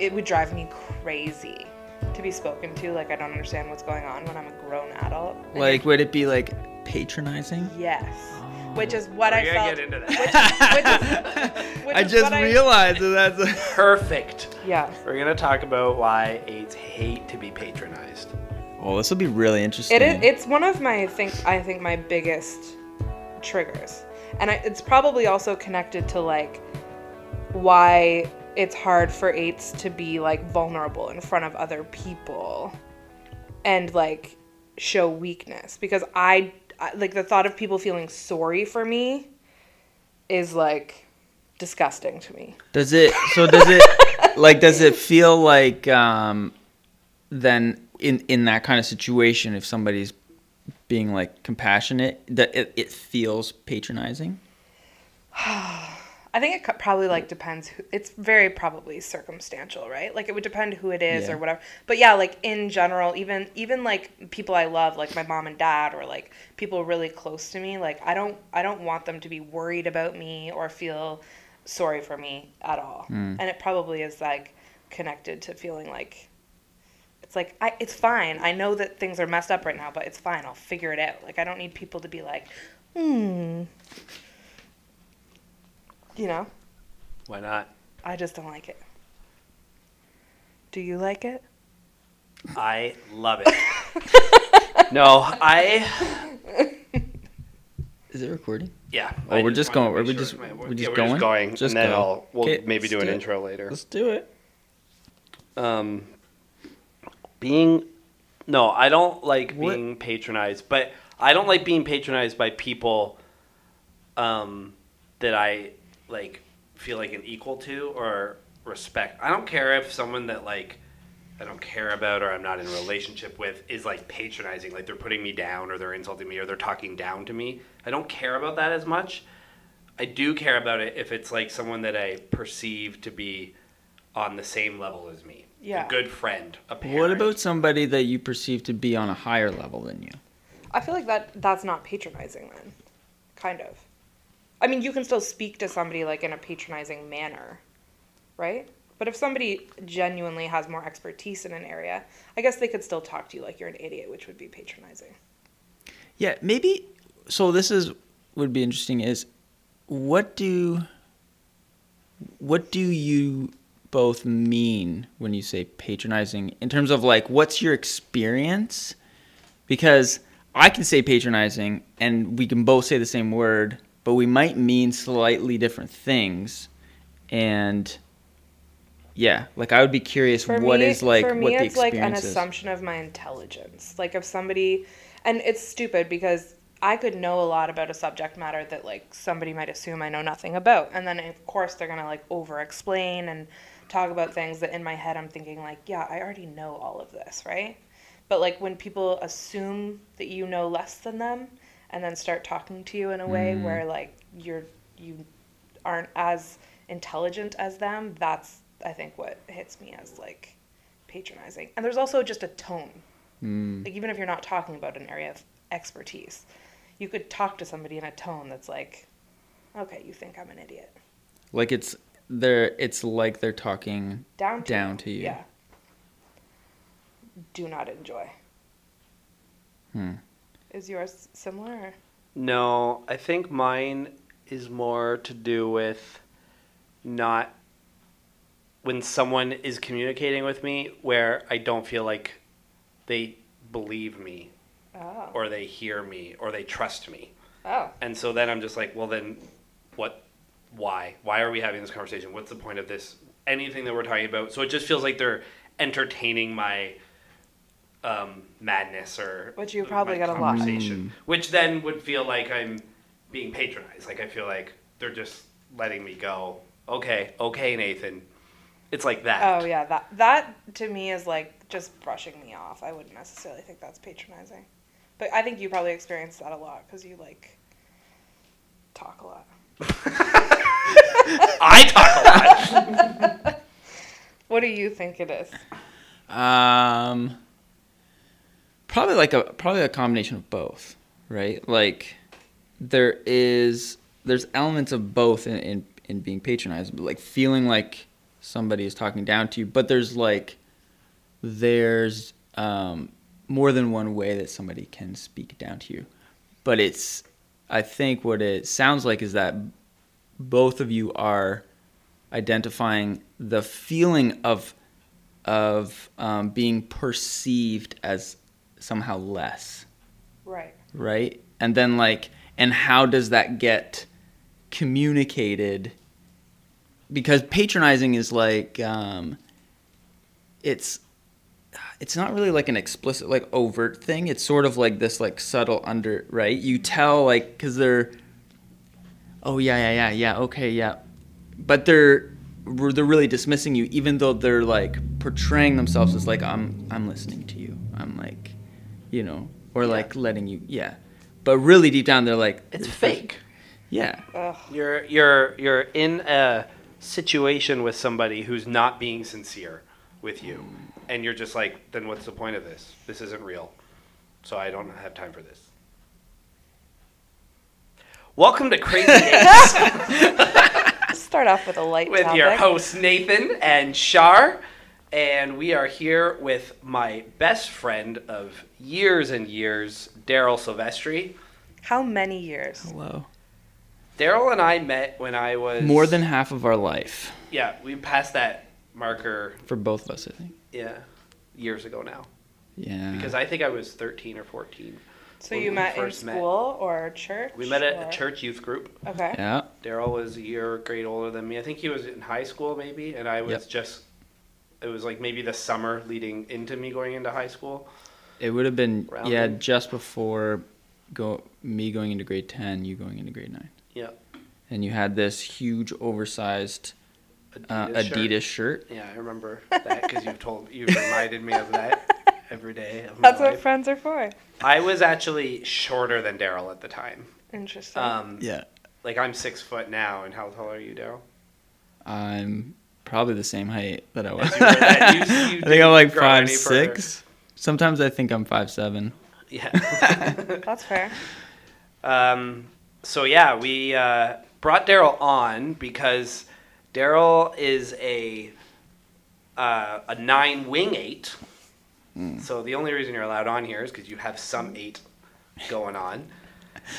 it would drive me crazy to be spoken to like I don't understand what's going on when I'm a grown adult. And Like, would it be like patronizing? Yes. Oh. Which is what We're I gonna felt. get into that. Which is, which I is just what I- realized that that's. A... Perfect. Yeah. We're gonna talk about why eights hate to be patronized. Oh, this will be really interesting. It is. It's one of my think. I think my biggest triggers, and I, it's probably also connected to like why it's hard for eights to be like vulnerable in front of other people, and like show weakness because I, I like the thought of people feeling sorry for me is like disgusting to me. Does it? So does it? like, does it feel like um, then in in that kind of situation, if somebody's being like compassionate, that it, it feels patronizing? I think it probably like depends. Who, it's very probably circumstantial, right? Like it would depend who it is Yeah. or whatever. But yeah, like in general, even even like people I love, like my mom and dad, or like people really close to me, like I don't I don't want them to be worried about me or feel sorry for me at all. And it probably is like connected to feeling like it's like I, it's fine. I know that things are messed up right now, but it's fine. I'll figure it out. Like I don't need people to be like, hmm. You know. Why not? I just don't like it. Do you like it? I love it. no, I Is it recording? yeah. Oh, I we're just wanted to going- are make we sure just- my- we're yeah, just we're going? Just going, Just and then go. I'll we'll Okay, maybe let's do an do it. intro later. Let's do it. Um, being no, I don't like What- being patronized, but I don't like being patronized by people um, that I like feel like an equal to or respect. I don't care if someone that like I don't care about or I'm not in a relationship with is like patronizing, like they're putting me down or they're insulting me or they're talking down to me. I don't care about that as much. I do care about it if it's like someone that I perceive to be on the same level as me. Yeah. A good friend, a parent. What about somebody that you perceive to be on a higher level than you? I feel like that that's not patronizing then. Kind of. I mean, you can still speak to somebody like in a patronizing manner, right? But if somebody genuinely has more expertise in an area, I guess they could still talk to you like you're an idiot, which would be patronizing. Yeah, maybe. So this is would be interesting. Is what do what do you both mean when you say patronizing in terms of like what's your experience? Because I can say patronizing and we can both say the same word, but we might mean slightly different things. And yeah, like I would be curious For what me, is like for me, what the it's like an is. assumption of my intelligence. Like if somebody, and it's stupid because I could know a lot about a subject matter that like somebody might assume I know nothing about, and then of course they're gonna like over explain and talk about things that in my head I'm thinking like, yeah, I already know all of this, right? But like when people assume that you know less than them, and then start talking to you in a way Mm. where like you're you aren't as intelligent as them, that's I think what hits me as like patronizing. And there's also just a tone. Mm. Like even if you're not talking about an area of expertise, you could talk to somebody in a tone that's like, okay, you think I'm an idiot. Like it's they're it's like they're talking Down to Down you. to you. Yeah. Do not enjoy. Hmm. Is yours similar? No, I think mine is more to do with not when someone is communicating with me where I don't feel like they believe me Oh. or they hear me or they trust me. Oh. And so then I'm just like, well, then what? Why? Why are we having this conversation? What's the point of this? Anything that we're talking about? So it just feels like they're entertaining my um, madness or Which you my probably got a lot. conversation, which then would feel like I'm being patronized. Like I feel like they're just letting me go. Okay, okay, Nathan. It's like that. Oh yeah, that that to me is like just brushing me off. I wouldn't necessarily think that's patronizing, but I think you probably experience that a lot because you like talk a lot. I talk a lot. What do you think it is? Um, probably like a probably a combination of both, right? Like there is there's elements of both in in, in being patronized, like feeling like somebody is talking down to you, but there's like there's um, more than one way that somebody can speak down to you. But it's I think what it sounds like is that both of you are identifying the feeling of of um, being perceived as somehow less Right. right? And then like, and how does that get communicated? Because patronizing is like, um, it's it's not really like an explicit like overt thing. It's sort of like this like subtle under right. You tell like because they're, oh yeah yeah yeah yeah okay yeah, but they're they're really dismissing you even though they're like portraying themselves as like I'm I'm listening to you. I'm like, you know, or Yeah. like letting you yeah. But really deep down they're like It's fake. Yeah. Ugh. You're you're you're in a situation with somebody who's not being sincere with you, mm. and you're just like, then what's the point of this? This isn't real, so I don't have time for this. Welcome to Crazy Dates Let's start off with a light with topic. your hosts Nathan and Shar, and we are here with my best friend of years and years, Darryl Silvestri. How many years? Hello. Darryl and I met when I was More than half of our life yeah. We passed that marker for both of us, I think. Yeah, years ago now. Yeah. Because I think I was 13 or 14. So you met in first met. school or church? We met at or- a church youth group. Okay. yeah. Darryl was a year or grade older than me. I think he was in high school maybe, and I was Yep. just. It was like maybe the summer leading into me going into high school. It would have been Around yeah, just before go me going into grade 10, you going into grade 9. Yep. And you had this huge oversized uh, Adidas shirt. Shirt. Yeah, I remember that because you've told you reminded me of that every day of my That's what life. friends are for. I was actually shorter than Darryl at the time. Interesting. Um, Yeah. Like I'm six foot now, and how tall are you, Darryl? I'm probably the same height that I was. You that- you- you I think I'm like five any further. six. Sometimes I think I'm five seven. Yeah. That's fair. Um, so yeah, we uh, brought Darryl on because Darryl is a uh, a nine wing eight. So the only reason you're allowed on here is because you have some eight going on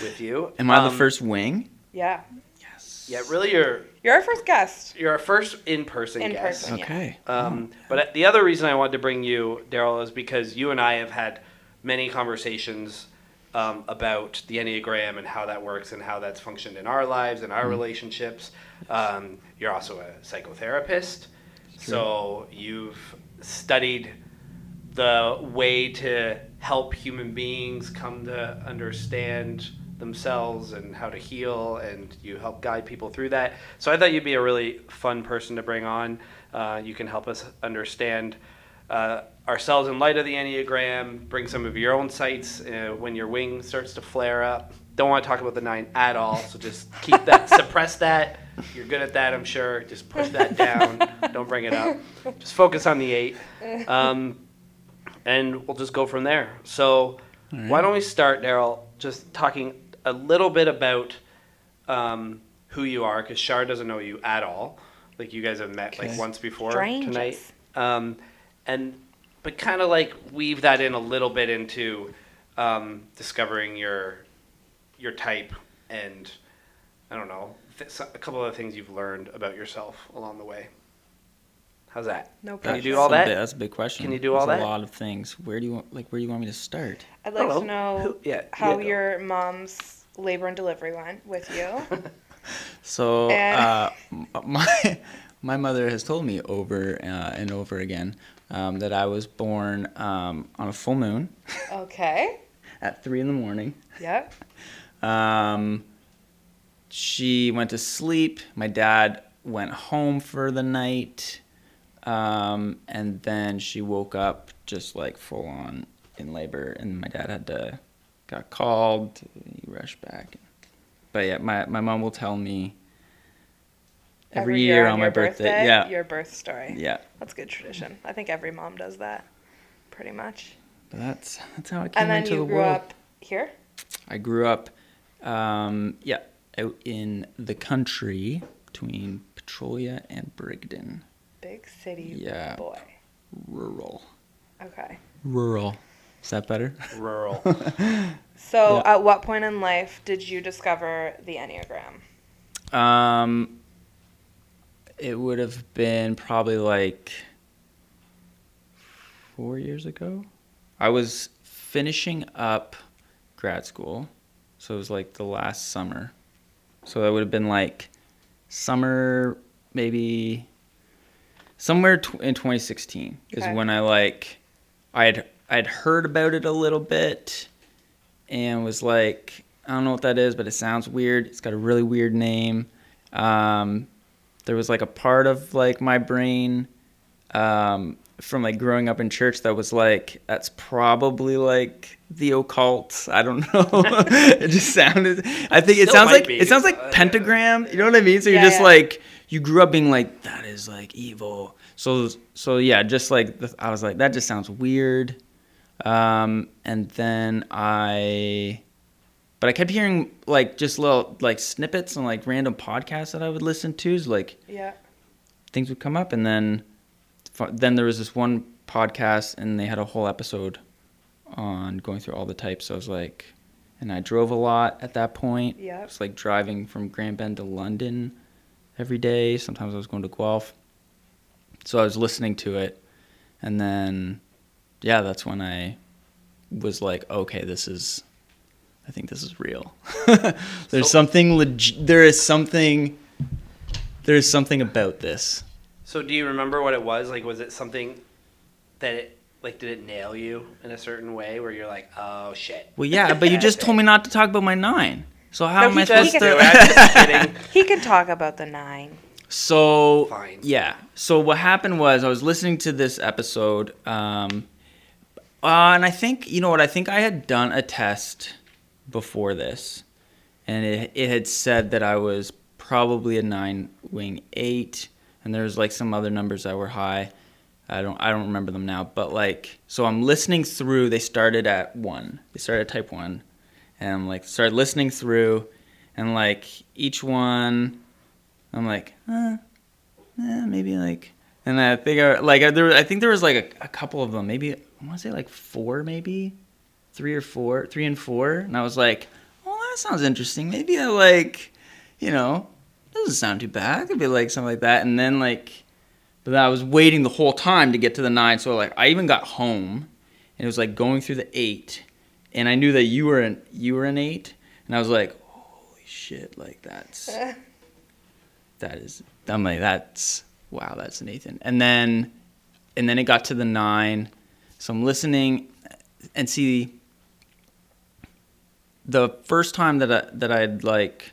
with you. Am I the Um, first wing? Yeah. Yes. Yeah, really, you're You're our first guest. you're our first in person In guest. person. Yeah. Okay. Um, but the other reason I wanted to bring you, Darryl, is because you and I have had many conversations um, about the Enneagram and how that works and how that's functioned in our lives and our relationships. Um, you're also a psychotherapist, so you've studied the way to help human beings come to understand themselves and how to heal, and you help guide people through that. So I thought you'd be a really fun person to bring on. Uh, you can help us understand uh, ourselves in light of the Enneagram, bring some of your own sights uh, when your wing starts to flare up. Don't want to talk about the nine at all, so just keep that, suppress that. You're good at that, I'm sure. Just push that down. Don't bring it up. Just focus on the eight. Um, and we'll just go from there. So, why don't we start, Darryl, just talking a little bit about um, who you are, because Shar doesn't know you at all. Like you guys have met like once before Strangers. tonight, um, and but kind of like weave that in a little bit into um, discovering your your type and I don't know th- a couple of things you've learned about yourself along the way. How's that? No Can you do all That's a that? big- that's a big question. Can you do all There's that? A lot of things. Where do you want, like? Where do you want me to start? I'd like Hello. to know Who- yeah, how yeah. your mom's labor and delivery went with you. So And- uh, my my mother has told me over uh, and over again um, that I was born um, on a full moon okay. at three in the morning. Yep. Um, she went to sleep. My dad went home for the night, um, and then she woke up just like full on in labor, and my dad had to got called. He rushed back. But yeah, my my mom will tell me every, year, on my your birthday. Yeah, Your birth story. yeah. That's good tradition. I think every mom does that, pretty much. But that's that's how I came into the world. And then you grew world. up here. I grew up, um, yeah, out in the country between Petrolia and Brigden. Big city Yeah. boy. rural. Okay. Rural. Is that better? Rural. So, Yeah. at what point in life did you discover the Enneagram? Um, it would have been probably like four years ago. I was finishing up grad school, so it was like the last summer. So it would have been like summer, maybe somewhere tw- in 2016 is when I like I'd I had heard about it a little bit and was like, I don't know what that is, but it sounds weird. It's got a really weird name. Um, there was like a part of like my brain um, from like growing up in church that was like, that's probably like the occult. I don't know. it just sounded. I think it Still sounds like be. it sounds like Uh, pentagram. You know what I mean? So you're just yeah. like you grew up being like that is like evil. So so yeah, just like I was like that just sounds weird. Um, and then I, but I kept hearing like just little like snippets and like random podcasts that I would listen to. So, like Yeah. things would come up, and then then there was this one podcast, and they had a whole episode on going through all the types. So I was like, and I drove a lot at that point. Yep. It's like driving from Grand Bend to London every day. Sometimes I was going to Guelph. So I was listening to it, and then yeah, that's when I was like, okay, this is, I think this is real. There's So- something leg- There is something. There's something about this. So do you remember what it was? Like, was it something that it like did it nail you in a certain way where you're like, oh shit? Well, yeah, but you just told me not to talk about my nine. So how No, am he I supposed he to? can- I'm just. He can talk about the nine. So Fine. yeah. So what happened was I was listening to this episode, um, uh, and I think you know what I think I had done a test before this, and it it had said that I was probably a nine wing eight, and there was like some other numbers that were high. I don't I don't remember them now, but like so I'm listening through. They started at one. They started at type one, and like started listening through, and like each one. I'm like, uh, eh, maybe like, and I think I like there. I think there was like a, a couple of them. Maybe I want to say like four, maybe three or four, three and four. And I was like, oh, that sounds interesting. Maybe I like, you know, doesn't sound too bad. Could be like something like that. And then like, but I was waiting the whole time to get to the nine. So like, I even got home, and it was like going through the eight, and I knew that you were an you were an eight, and I was like, holy shit, like that's that is I'm like that's wow that's an Nathan and then and then it got to the nine. So I'm listening and see the first time that I that I'd like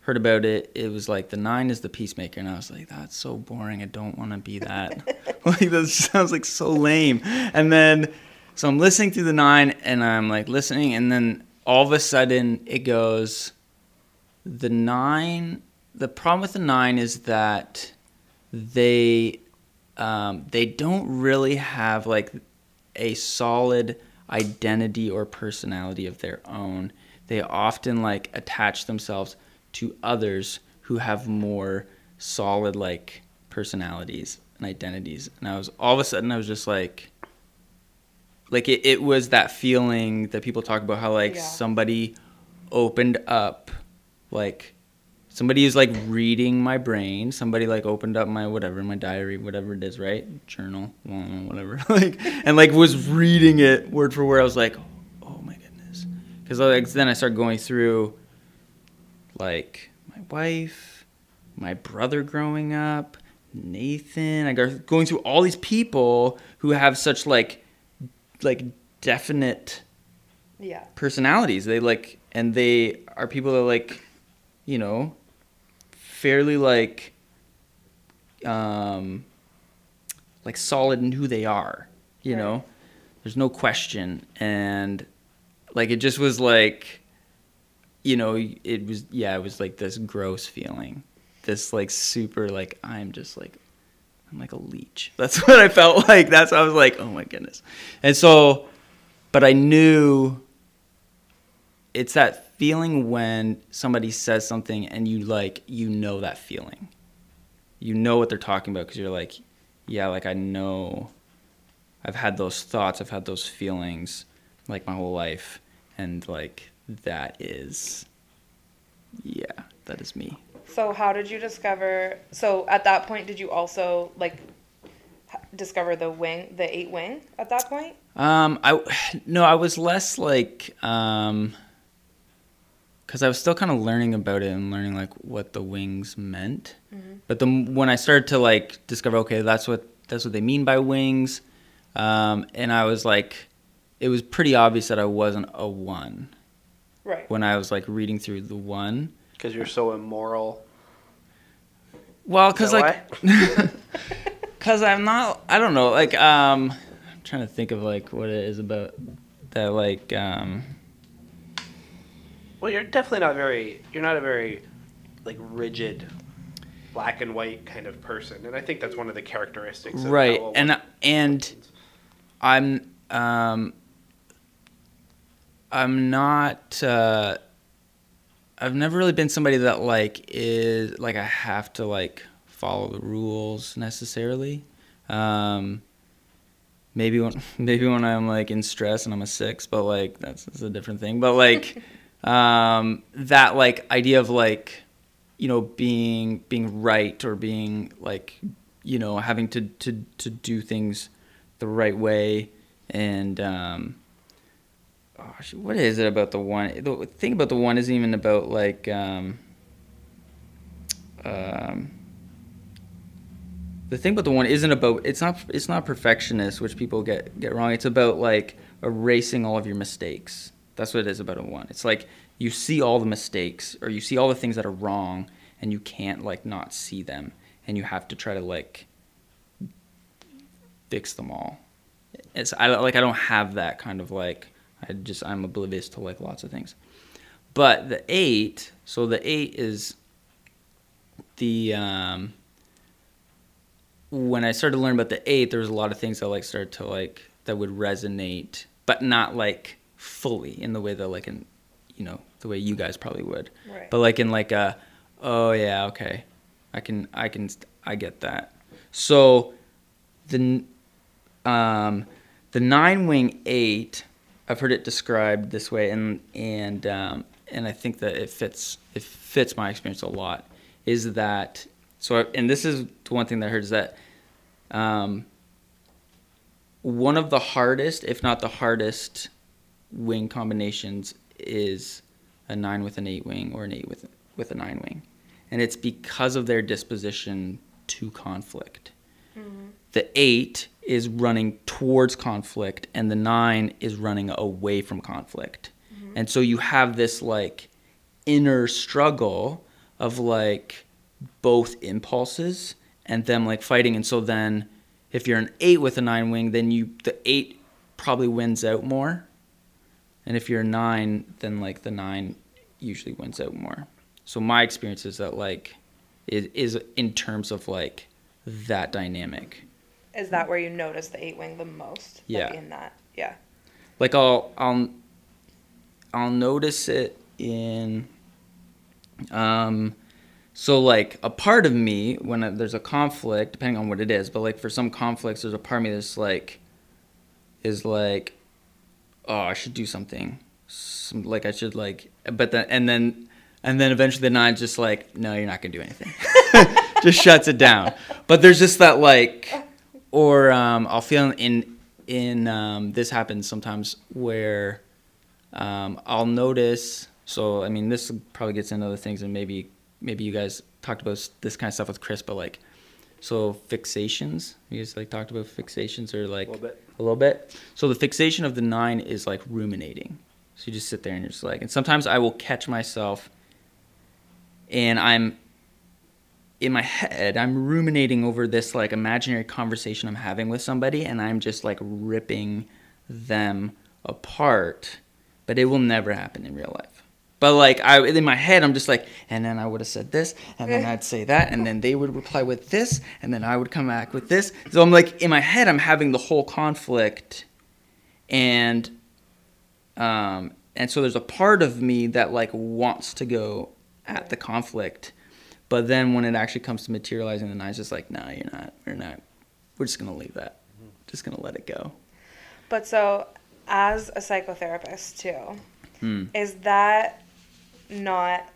heard about it it was like the nine is the peacemaker and I was like that's so boring I don't want to be that. Like that sounds like so lame. And then so I'm listening through the nine and I'm like listening and then all of a sudden it goes the nine the problem with the nine is that they um, they don't really have like a solid identity or personality of their own. They often like attach themselves to others who have more solid like personalities and identities. And i was all of a sudden i was just like like it, it was that feeling that people talk about how like Yeah. somebody opened up like somebody is like reading my brain somebody like opened up my whatever my diary whatever it is right? Journal whatever like and like was reading it word for word. I was like oh my goodness. Because like then i started going through like my wife my brother growing up nathan. I got going through all these people who have such like like definite Yeah. personalities. They like, and they are people that like, you know, fairly like, um, like solid in who they are. You Right. know, there's no question, and like it just was like, you know, it was yeah, it was like this gross feeling, this like super like I'm just like. I'm like a leech. That's what I felt like. That's I was like, oh my goodness. And so, but I knew it's that feeling when somebody says something and you like you know that feeling you know what they're talking about because you're like yeah, like I know I've had those thoughts, I've had those feelings like my whole life and like that is yeah, that is me. So how did you discover? So at that point, did you also like discover the wing, the eight wing at that point? Um, I no, I was less like um, because I was still kind of learning about it and learning like what the wings meant. Mhm. But the when I started to like discover, okay, that's what that's what they mean by wings, um, and I was like, it was pretty obvious that I wasn't a one Right. when I was like reading through the one. Because you're so immoral. Well, because like, because I'm not. I don't know. Like, um, I'm trying to think of like what it is about that. Like, um, Well, you're definitely not very. You're not a very, like rigid, black and white kind of person, and I think that's one of the characteristics. Of right, and and I'm um, I'm not. Uh, I've never really been somebody that like is like I have to like follow the rules necessarily. Um, maybe when maybe when I'm like in stress and I'm a six, but like that's, that's a different thing. But like um, that like idea of like you know being being right or being like you know having to to to do things the right way and um, oh, sh- what is it about the one? The thing about the one isn't even about like um, um, the thing about the one isn't about it's not it's not perfectionist, which people get get wrong. It's about like erasing all of your mistakes. That's what it is about a one. It's like you see all the mistakes or you see all the things that are wrong, and you can't like not see them, and you have to try to like fix them all. It's I like I don't have that kind of like I just I'm oblivious to like lots of things. But the eight, so the eight is the um when I started to learn about the eight, there was a lot of things that like started to like that would resonate, but not like fully in the way that like in you know the way you guys probably would, Right. but like in like a oh yeah okay, I can I can I get that. So the n- um the nine wing eight, I've heard it described this way, and and um, and I think that it fits it fits my experience a lot. Is that so? I, and this is the one thing that I heard is that um, one of the hardest, if not the hardest, wing combinations is a nine with an eight wing or an eight with with a nine wing, and it's because of their disposition to conflict. The eight is running towards conflict, and the nine is running away from conflict, mm-hmm. and so you have this like inner struggle of like both impulses and them like fighting, and so then if you're an eight with a nine wing, then you the eight probably wins out more. And if you're a nine, then like the nine usually wins out more. So my experience is that like it is in terms of like that dynamic. Is that where you notice the eight wing the most? Like, Yeah. in that, yeah. Like I'll I'll I'll notice it in um so like a part of me when uh, there's a conflict depending on what it is but like for some conflicts there's a part of me that's like is like oh i should do something some, like i should like but then and then and then eventually the nine's just like no you're not gonna do anything just shuts it down but there's just that like or um, i'll feel in in um, this happens sometimes where um, I'll notice. So I mean, this probably gets into other things, and maybe maybe you guys talked about this kind of stuff with Chris, but like, so fixations. You guys like talked about fixations or like A little bit. a little bit. So the fixation of the nine is like ruminating. So you just sit there and you're just like, and sometimes I will catch myself, and I'm in my head, I'm ruminating over this like imaginary conversation I'm having with somebody, and I'm just like ripping them apart. But it will never happen in real life. But like I in my head, I'm just like, and then I would have said this, and then I'd say that, and then they would reply with this, and then I would come back with this. So I'm like in my head, I'm having the whole conflict, and um, and so there's a part of me that like wants to go at the conflict, but then when it actually comes to materializing, the nine's just like, no, you're not, you're not, we're just gonna leave that. Just gonna let it go. But so, as a psychotherapist too, Hmm. is that not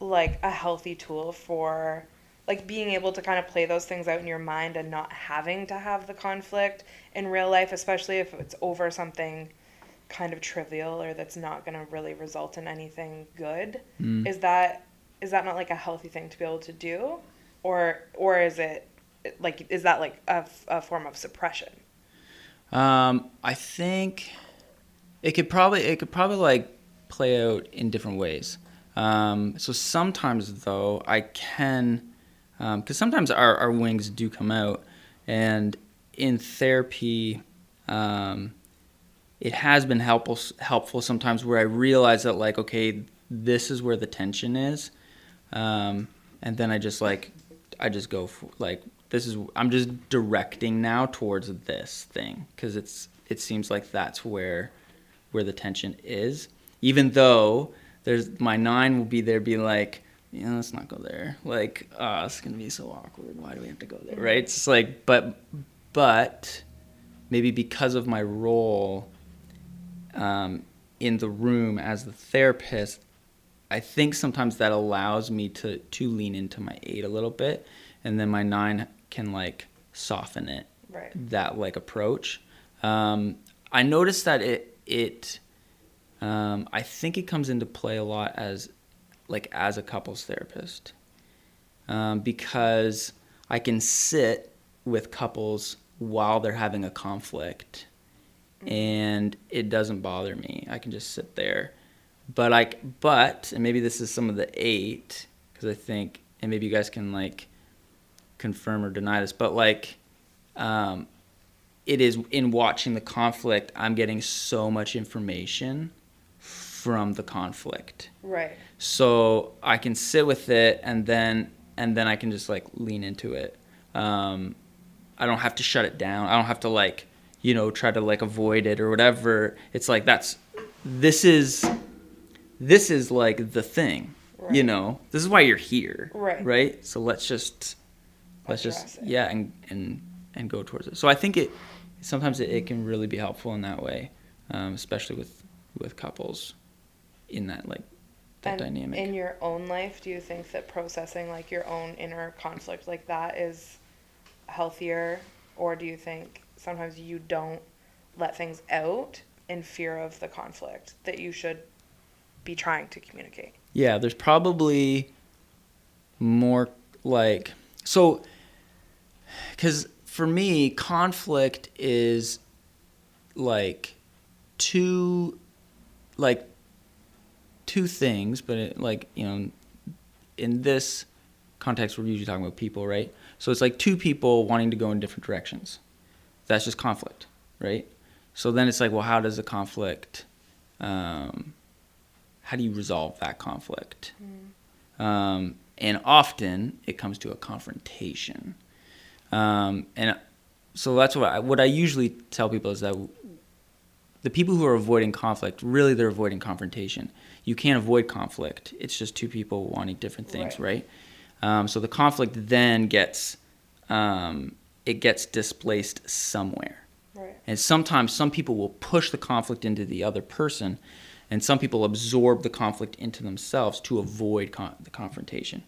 like a healthy tool for like being able to kind of play those things out in your mind and not having to have the conflict in real life, especially if it's over something kind of trivial or that's not going to really result in anything good? Mm. Is that is that not like a healthy thing to be able to do, or or is it like is that like a, a form of suppression? Um, I think it could probably it could probably like play out in different ways. Um, so sometimes though I can, because sometimes our, our wings do come out, and in therapy, um, it has been helpful helpful sometimes where I realize that like okay this is where the tension is, um, and then I just like I just go for, like this is I'm just directing now towards this thing because it's it seems like that's where where the tension is. Even though there's my nine will be there, be like, yeah, let's not go there. Like, oh, it's gonna be so awkward. Why do we have to go there? Right? It's like, but but maybe because of my role um, in the room as the therapist, I think sometimes that allows me to to lean into my eight a little bit, and then my nine can like soften it Right. that like approach. Um, I noticed that it it um, I think it comes into play a lot as like as a couples therapist um, because I can sit with couples while they're having a conflict and it doesn't bother me. I can just sit there. But like but and maybe this is some of the eight because I think and maybe you guys can like confirm or deny this, but like um, it is in watching the conflict, I'm getting so much information from the conflict. Right. So I can sit with it and then and then I can just like lean into it. Um, I don't have to shut it down. I don't have to like you know try to like avoid it or whatever. It's like that's this is this is like the thing. You know, this is why you're here. Right. Right. So let's just let's just yeah and and and go towards it. So I think it sometimes it, it can really be helpful in that way, um, especially with with couples in that like that and dynamic. in your own life, do you think that processing like your own inner conflict like that is healthier, or do you think sometimes you don't let things out in fear of the conflict that you should be trying to communicate? Yeah, there's probably more like so cuz for me conflict is like two like two things, but it, like, you know, in this context we're usually talking about people, right? So it's like two people wanting to go in different directions. That's just conflict, right? So then it's like, well, how does the conflict um, how do you resolve that conflict? Um, and often it comes to a confrontation. Um, and so that's what I, what I usually tell people is that the people who are avoiding conflict, really they're avoiding confrontation. You can't avoid conflict. It's just two people wanting different things, right? Um, so the conflict then gets um, it gets displaced somewhere. Right. And sometimes some people will push the conflict into the other person, and some people absorb the conflict into themselves to avoid con- the confrontation.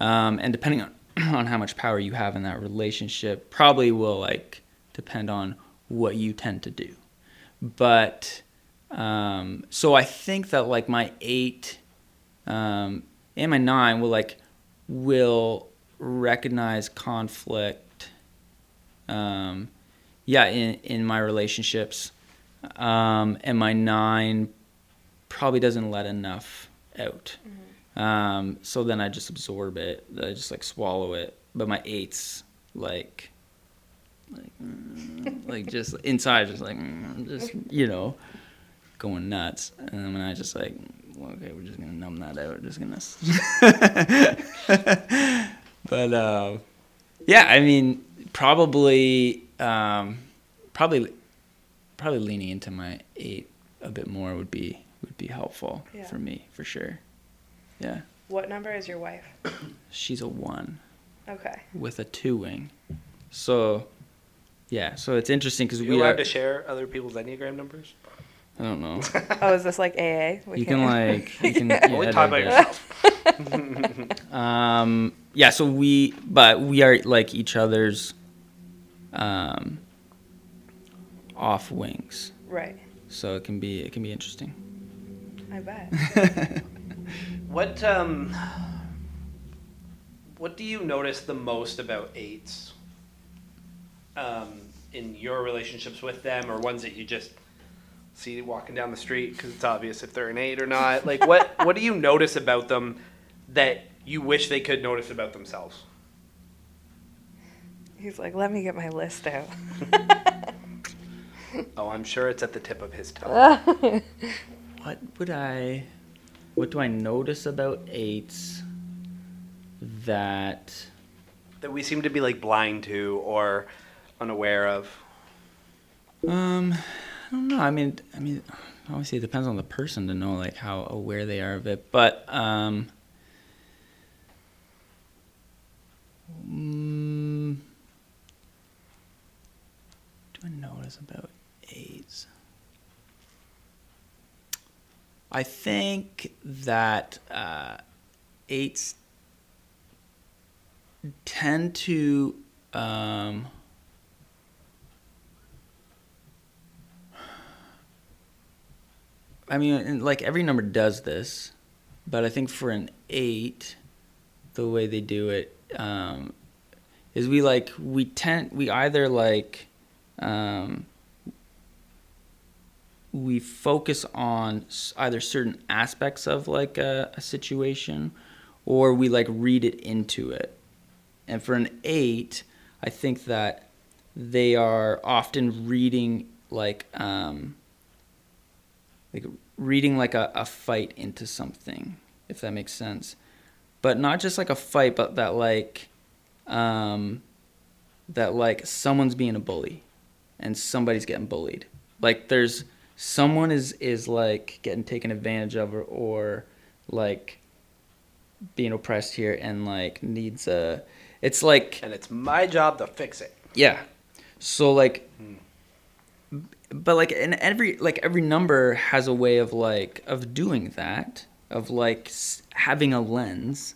Um, and depending on, on how much power you have in that relationship, probably will like depend on what you tend to do. But um, so I think that like my eight um, and my nine will like will recognize conflict. Um, yeah, in in my relationships, um, and my nine probably doesn't let enough out. Um, so then I just absorb it. I just like swallow it. But my eights like like mm, like just inside just like mm, just you know going nuts and then when i just like well, okay we're just gonna numb that out we're just gonna but uh, yeah i mean probably um, probably probably leaning into my eight a bit more would be be helpful Yeah. for me for sure yeah What number is your wife? she's a one Okay. with a two wing. So yeah, so it's interesting because we allowed are. to share other people's enneagram numbers? I don't know. Oh, is this like AA? We You can can't- like you can Only yeah, talk about yourself. Um, yeah, so we, but we are like each other's um, off wings, Right. so it can be it can be interesting. I bet. What um what do you notice the most about eights um, in your relationships with them or ones that you just see walking down the street because it's obvious if they're an eight or not like what what do you notice about them that you wish they could notice about themselves He's like, let me get my list out. oh i'm sure it's at the tip of his tongue What would I, what do I notice about eights that that we seem to be like blind to or unaware of Um, I don't know. I mean, I mean, obviously it depends on the person to know like how aware they are of it. But um, mm, what do I notice about AIDS? I think that uh, eights tend to um, I mean, like every number does this, but I think for an eight, the way they do it um, is we like we tend we either like um, we focus on either certain aspects of like a, a situation, or we like read it into it. And for an eight, I think that they are often reading like um, like reading like a, a fight into something if that makes sense but not just like a fight but that like um that like someone's being a bully and somebody's getting bullied like there's someone is is like getting taken advantage of or, or like being oppressed here and like needs a it's like and it's my job to fix it yeah. So like, but like, and every like every number has a way of like of doing that of like having a lens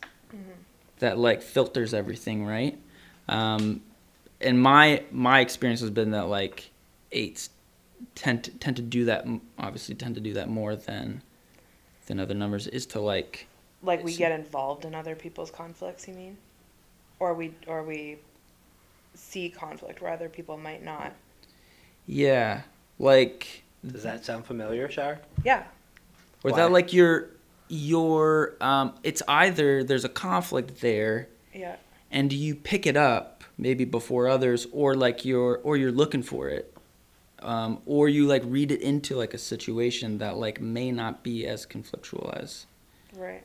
that like filters everything, right? Um, and my my experience has been that like eights tend to, tend to do that obviously tend to do that more than than other numbers is to like Like we get involved in other people's conflicts, you mean? Or we or we see conflict where other people might not. yeah like does that sound familiar shar Yeah. or Why? that like your your um it's either there's a conflict there Yeah. and you pick it up maybe before others or like you're or you're looking for it um, or you like read it into like a situation that like may not be as conflictual as Right.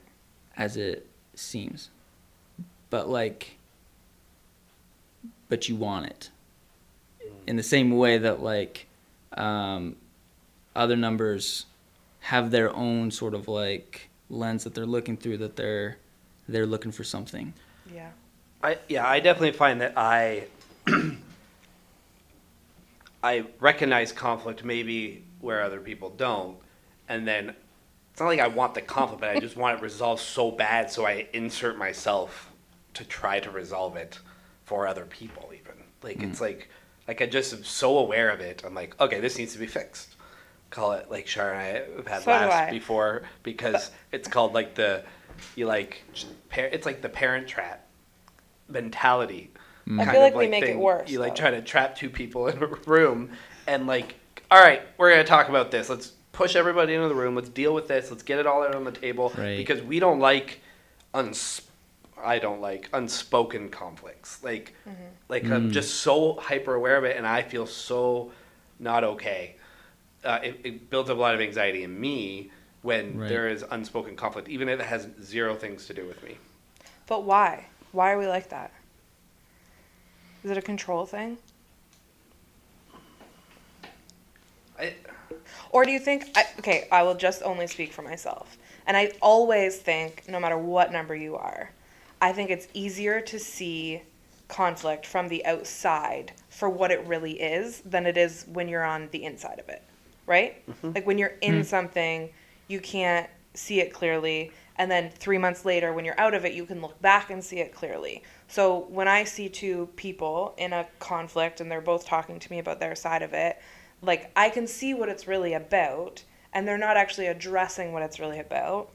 as it seems but like but you want it in the same way that like um, other numbers have their own sort of like lens that they're looking through that they're they're looking for something Yeah. I yeah, I definitely find that I I recognize conflict maybe where other people don't, and then it's not like I want the conflict, but I just want it resolved so bad, so I insert myself to try to resolve it for other people. Even like it's mm. like like I just am so aware of it. I'm like, okay, this needs to be fixed. Call it like Shar and I have had So laughs before because it's called like the you like it's like the parent trap mentality. I kind feel like of, we make it worse, You like though. try to trap two people in a room and like, all right, we're gonna talk about this. Let's push everybody into the room. Let's deal with this. Let's get it all out on the table Right. because we don't like uns. I don't like unspoken conflicts. Like, Mm-hmm. like I'm just so hyper aware of it, and I feel so not okay. Uh, it, it builds up a lot of anxiety in me when Right. there is unspoken conflict, even if it has zero things to do with me. But why? Why are we like that? Is it a control thing? I, Or do you think, I, okay, I will just only speak for myself. And I always think, no matter what number you are, I think it's easier to see conflict from the outside for what it really is than it is when you're on the inside of it, right? Mm-hmm. Like when you're in mm-hmm. something, you can't see it clearly. And then three months later, when you're out of it, you can look back and see it clearly. So when I see two people in a conflict and they're both talking to me about their side of it, like I can see what it's really about, and they're not actually addressing what it's really about.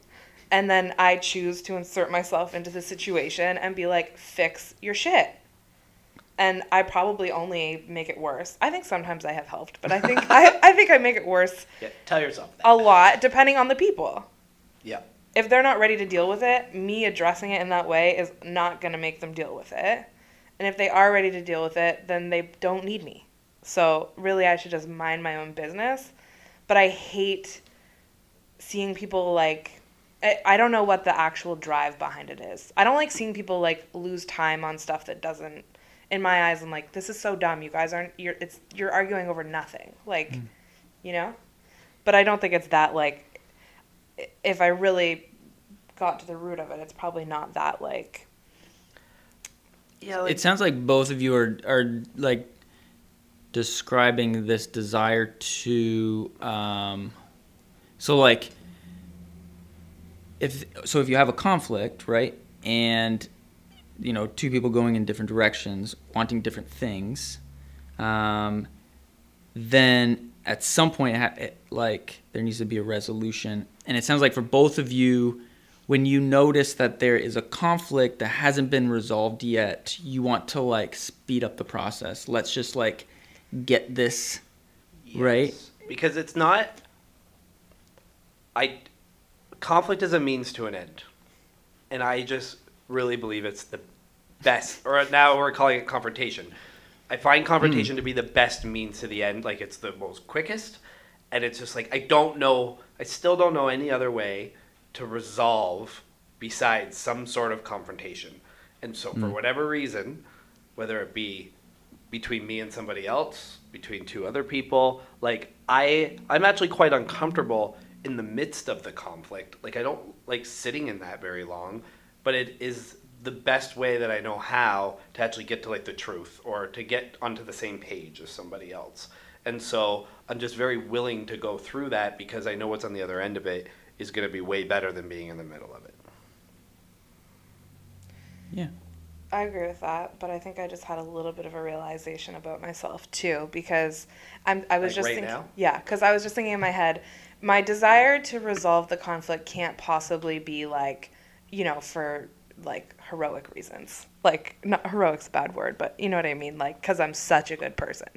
And then I choose to insert myself into the situation and be like, fix your shit. And I probably only make it worse. I think sometimes I have helped, but I think I, I think I make it worse Yeah, tell yourself that. a lot depending on the people. Yeah. If they're not ready to deal with it, me addressing it in that way is not going to make them deal with it. And if they are ready to deal with it, then they don't need me. So really, I should just mind my own business. But I hate seeing people like. I, I don't know what the actual drive behind it is. I don't like seeing people like lose time on stuff that doesn't. In my eyes, I'm like, this is so dumb. You guys aren't. You're. It's. You're arguing over nothing. Like, mm. you know. But I don't think it's that like. I- If I really got to the root of it, it's probably not that like. Yeah, it sounds like both of you are are like describing this desire to um so like if so if you have a conflict right and you know two people going in different directions wanting different things um then at some point it it, like there needs to be a resolution and it sounds like for both of you when you notice that there is a conflict that hasn't been resolved yet you want to like speed up the process let's just like get this right Because it's not. I. Conflict is a means to an end. And I just really believe it's the best. Or now we're calling it confrontation. I find confrontation hmm. to be the best means to the end. Like it's the most quickest. And it's just like, I don't know. I still don't know any other way to resolve besides some sort of confrontation. And so, for hmm. whatever reason, whether it be between me and somebody else, between two other people. Like I I'm actually quite uncomfortable in the midst of the conflict. Like I don't like sitting in that very long, but it is the best way that I know how to actually get to like the truth or to get onto the same page as somebody else. And so I'm just very willing to go through that because I know what's on the other end of it is going to be way better than being in the middle of it. yeah I agree with that, but I think I just had a little bit of a realization about myself too because I'm I was Like just right thinking now? yeah, cuz I was just thinking in my head my desire to resolve the conflict can't possibly be like, you know, for like heroic reasons. Like not heroic's a bad word, but you know what I mean, like cuz I'm such a good person.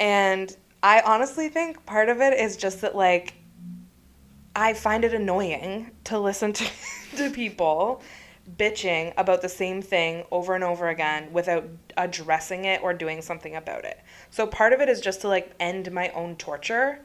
And I honestly think part of it is just that like I find it annoying to listen to, to people bitching about the same thing over and over again without addressing it or doing something about it. So part of it is just to like end my own torture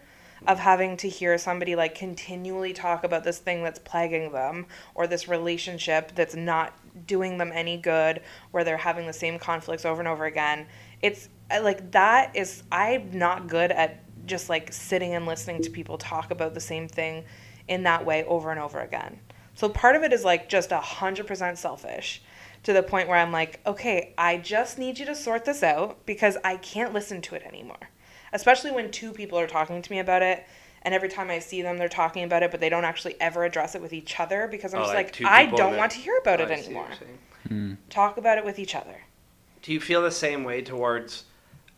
of having to hear somebody like continually talk about this thing that's plaguing them or this relationship that's not doing them any good where they're having the same conflicts over and over again. It's uh, like that is I'm not good at just like sitting and listening to people talk about the same thing in that way over and over again. So part of it is like just a hundred percent selfish to the point where I'm like, okay, I just need you to sort this out because I can't listen to it anymore. Especially when two people are talking to me about it and every time I see them they're talking about it but they don't actually ever address it with each other because I'm Oh, just like like, I don't that- want to hear about Oh, it I anymore. you're. Talk about it with each other. Do you feel the same way towards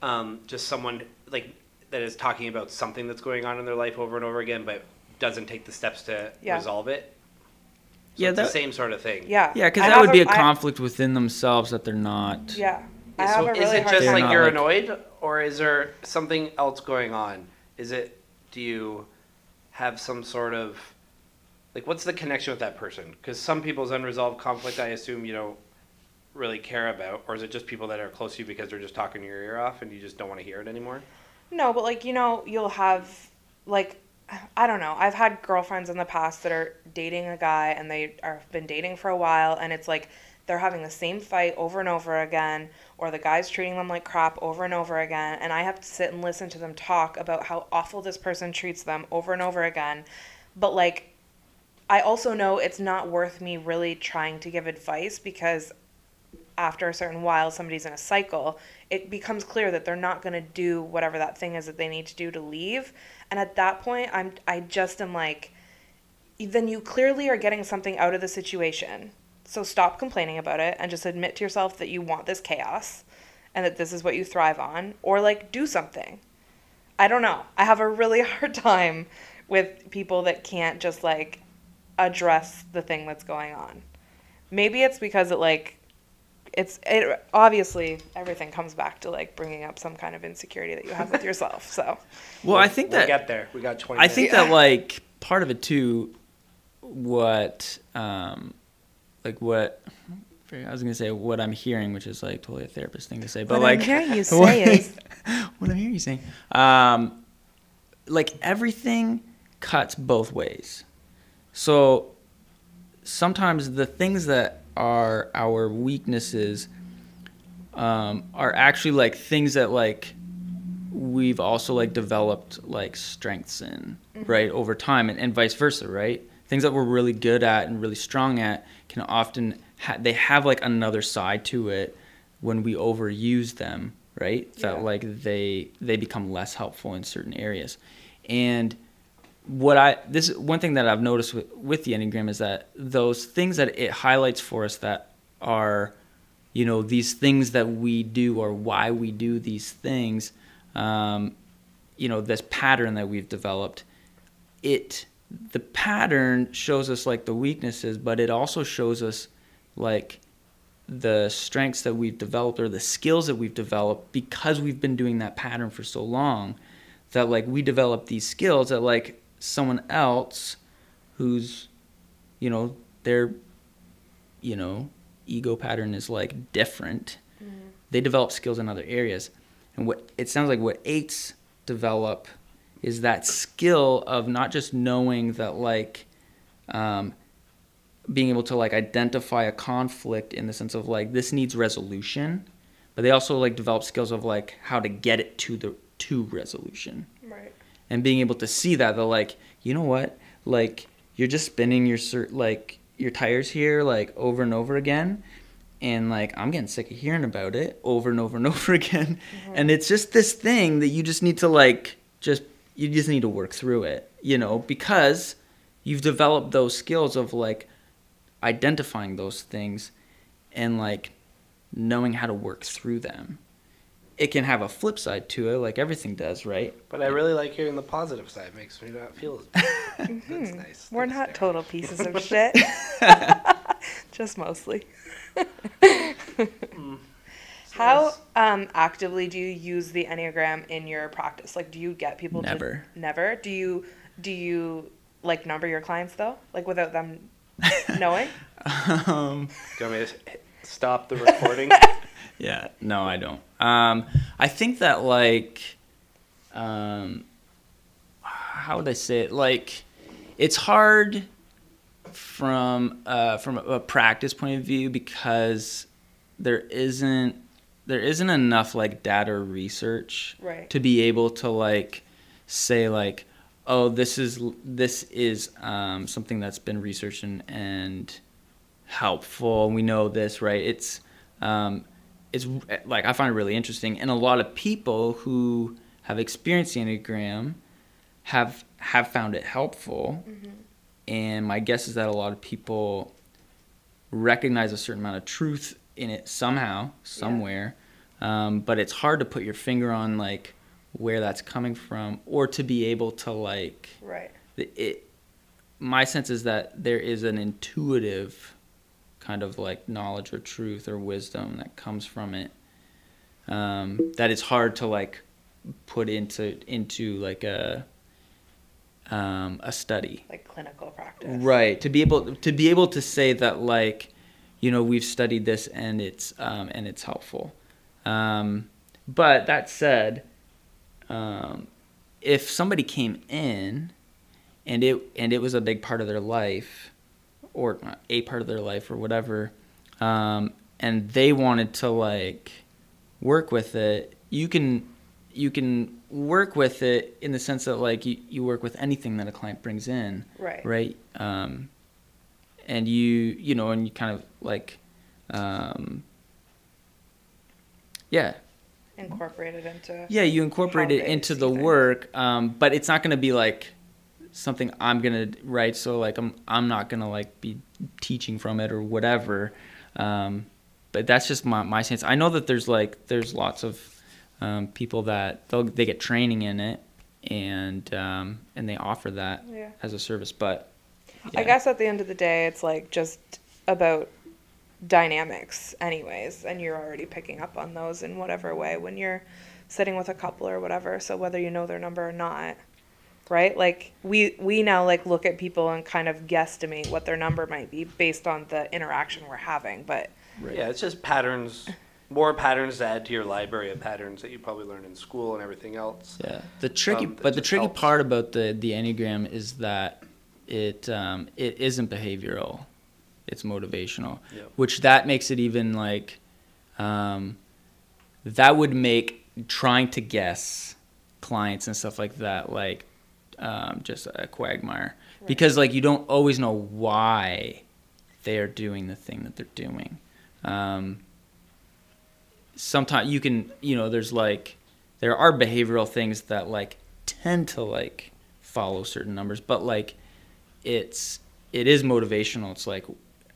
um, just someone like that is talking about something that's going on in their life over and over again, but doesn't take the steps to Yeah. resolve it? So Yeah, it's that- the same sort of thing. Yeah. yeah because that have would be a conflict within themselves that they're not Yeah. I So have a is it hard just They're like you're like- annoyed, or is there something else going on? Is it do you have some sort of like what's the connection with that person? Because some people's unresolved conflict, I assume you don't really care about, or is it just people that are close to you because they're just talking your ear off and you just don't want to hear it anymore? No, but like you know, you'll have like I don't know. I've had girlfriends in the past that are dating a guy and they are been dating for a while and it's like they're having the same fight over and over again or the guy's treating them like crap over and over again and I have to sit and listen to them talk about how awful this person treats them over and over again. But like I also know it's not worth me really trying to give advice because after a certain while somebody's in a cycle, it becomes clear that they're not going to do whatever that thing is that they need to do to leave. And at that point, I'm I just am like then you clearly are getting something out of the situation. So stop complaining about it and just admit to yourself that you want this chaos and that this is what you thrive on or like do something. I don't know. I have a really hard time with people that can't just like address the thing that's going on. Maybe it's because it like it's it obviously everything comes back to like bringing up some kind of insecurity that you have with yourself. So Well, I think we'll that get there. We got twenty. I think minutes. that like part of it too, what um, like what I was gonna say what I'm hearing, which is like totally a therapist thing to say, but like What I'm hearing you say is- what I'm hearing you saying, um, like everything cuts both ways. So sometimes the things that are our weaknesses um, are actually like things that like we've also like developed like strengths in right over time and, and vice versa right things that we're really good at and really strong at can often ha- they have like another side to it when we overuse them right Yeah. that like they they become less helpful in certain areas and what I this is one thing that I've noticed with, with the Enneagram is that those things that it highlights for us that are, you know, these things that we do or why we do these things, um, you know, this pattern that we've developed, it the pattern shows us like the weaknesses, but it also shows us like the strengths that we've developed or the skills that we've developed because we've been doing that pattern for so long that like we develop these skills that like someone else who's you know their you know ego pattern is like different. Mm-hmm. They develop skills in other areas. And what it sounds like what eights develop is that skill of not just knowing that like um, being able to like identify a conflict in the sense of like this needs resolution but they also like develop skills of like how to get it to the to resolution. Right. and being able to see that they're like you know what? Like you're just spinning your cert like your tires here like over and over again and like i'm getting sick of hearing about it over and over and over again. And it's just this thing that you just need to like just you just need to work through it you know because you've developed those skills of like identifying those things and like knowing how to work through them it can have a flip side to it like everything does right But I really like hearing the positive side. It makes me not feel as bad. Mm-hmm. That's nice. We're Thanks, not Darren. total pieces of shit. Just mostly. Mm. How um, actively do you use the Enneagram in your practice? Like, do you get people Never. to never? Do you do you like number your clients though, like without them knowing? um Do you want me to stop the recording? Yeah, no, I don't. Um, I think that like, um, how would I say it? Like, it's hard from uh, from a practice point of view because there isn't there isn't enough like data research Right. to be able to like say like oh this is this is um, something that's been researched and, and helpful we know this right it's um, it's like I find it really interesting, and a lot of people who have experienced the enneagram have have found it helpful. And my guess is that a lot of people recognize a certain amount of truth in it somehow, somewhere. Um, but it's hard to put your finger on like where that's coming from, or to be able to like Right. it my sense is that there is an intuitive kind of like knowledge or truth or wisdom that comes from it um, that it's hard to like put into into like a um, a study Like clinical practice. right to be able to be able to say that like you know we've studied this and it's um, and it's helpful um, but that said um, if somebody came in and it and it was a big part of their life or a part of their life or whatever um, and they wanted to like work with it you can you can work with it in the sense that like you, you work with anything that a client brings in Right. right um, and you you know and you kind of like um, yeah, incorporate it into. yeah, you incorporate it into the things. work, um, but it's not gonna be like something I'm gonna write. So like I'm I'm not gonna like be teaching from it or whatever. Um, but that's just my my sense. I know that there's like there's lots of um, people that they'll, they get training in it and um, and they offer that Yeah. as a service. But I guess at the end of the day, it's like just about dynamics, anyways, and you're already picking up on those in whatever way when you're sitting with a couple or whatever. So whether you know their number or not, right? Like we we now like look at people and kind of guesstimate what their number might be based on the interaction we're having, but Right. Yeah, it's just patterns, more patterns to add to your library of patterns that you probably learned in school and everything else. Yeah, the tricky, Um, but the tricky helps. part about the the enneagram is that it um, it isn't behavioral, it's motivational, Yep. which that makes it even like, um, that would make trying to guess clients and stuff like that like, um, just a quagmire. Because like you don't always know why they are doing the thing that they're doing. Um, sometimes you can you know there's like there are behavioral things that like tend to like follow certain numbers. But like it's it is motivational it's like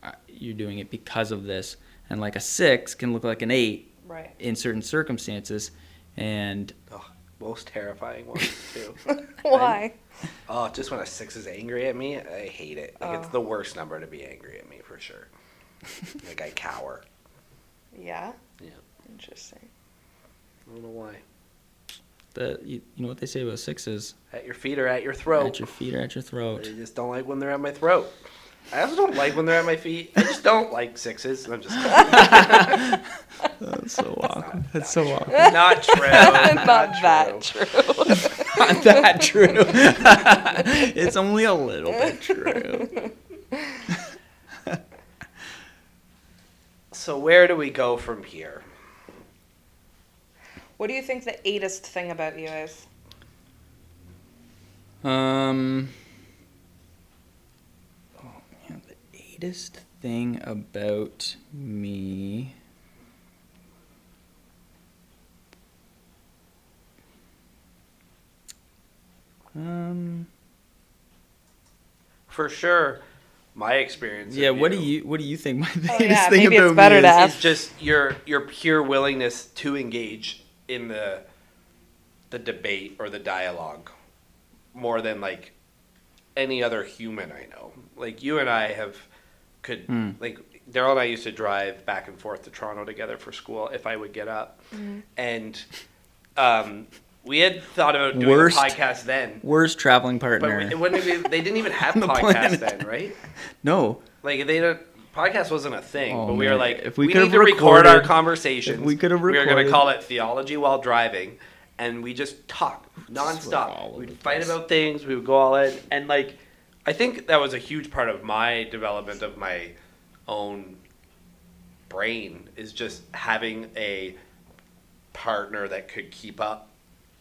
uh, you're doing it because of this and like a six can look like an eight right. in certain circumstances and Oh, most terrifying ones too. Why? oh, just when a six is angry at me, I hate it. Like it's Oh. the worst number to be angry at me for sure. like I cower. Yeah. Yeah. Interesting. I don't know why. The you, you know what they say about sixes At your feet or at your throat. at your feet or at your throat. I just don't like when they're at my throat. I also don't like when they're at my feet. I just don't like sixes. I'm just that's so awkward that's so awkward not true. Not, Not, that true. true. not that true it's only a little bit true So where do we go from here? What do you think the eightest thing about you is? Um. Oh man, the eightest thing about me. Um. For sure, my experience. Yeah. of What do you What do you think? My eightest Oh, yeah, thing maybe about it's better me to is- ask. It's just your your pure willingness to engage in the the debate or the dialogue more than like any other human I know. Like you and I have could Hmm. like Darryl and I used to drive back and forth to Toronto together for school if I would get up, and um, we had thought about doing Worst a podcast then. worst traveling But partner. we- it wouldn't even, they didn't even have On the podcasts planet. then, right? no. Like they don't. Podcast wasn't a thing, Oh, but we were like, If we, we need could've to record our recorded- conversations. if we could've We were going to call it theology while driving, and we just talk nonstop. We'd fight place. about things. We would go all in, and like, I think that was a huge part of my development of my own brain is just having a partner that could keep up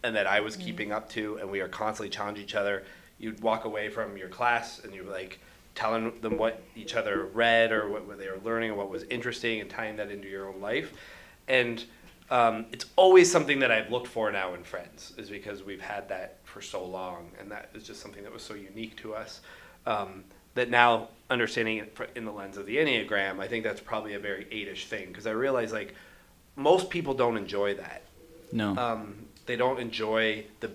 and that I was mm-hmm. keeping up to, and we are constantly challenging each other. You'd walk away from your class and you're like telling them what each other read or what, they were learning or what was interesting and tying that into your own life. And um, it's always something that I've looked for now in friends, is because we've had that for so long, and that is just something that was so unique to us. Um, that now understanding it in the lens of the Enneagram, I think that's probably a very eight-ish thing because I realize like most people don't enjoy that No. um, they don't enjoy the,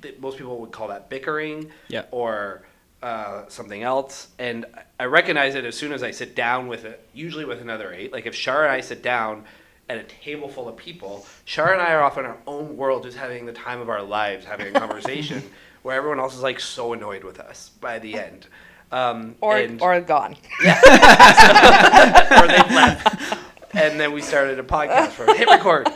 the. Most people would call that bickering, Yeah. or uh, something else. And I recognize it as soon as I sit down with it. Usually with another eight. Like if Shar and I sit down at a table full of people, Shar and I are off in our own world, just having the time of our lives, having a conversation, where everyone else is like so annoyed with us by the end. Um, Or and- or gone. or they left, and then we started a podcast for hit record.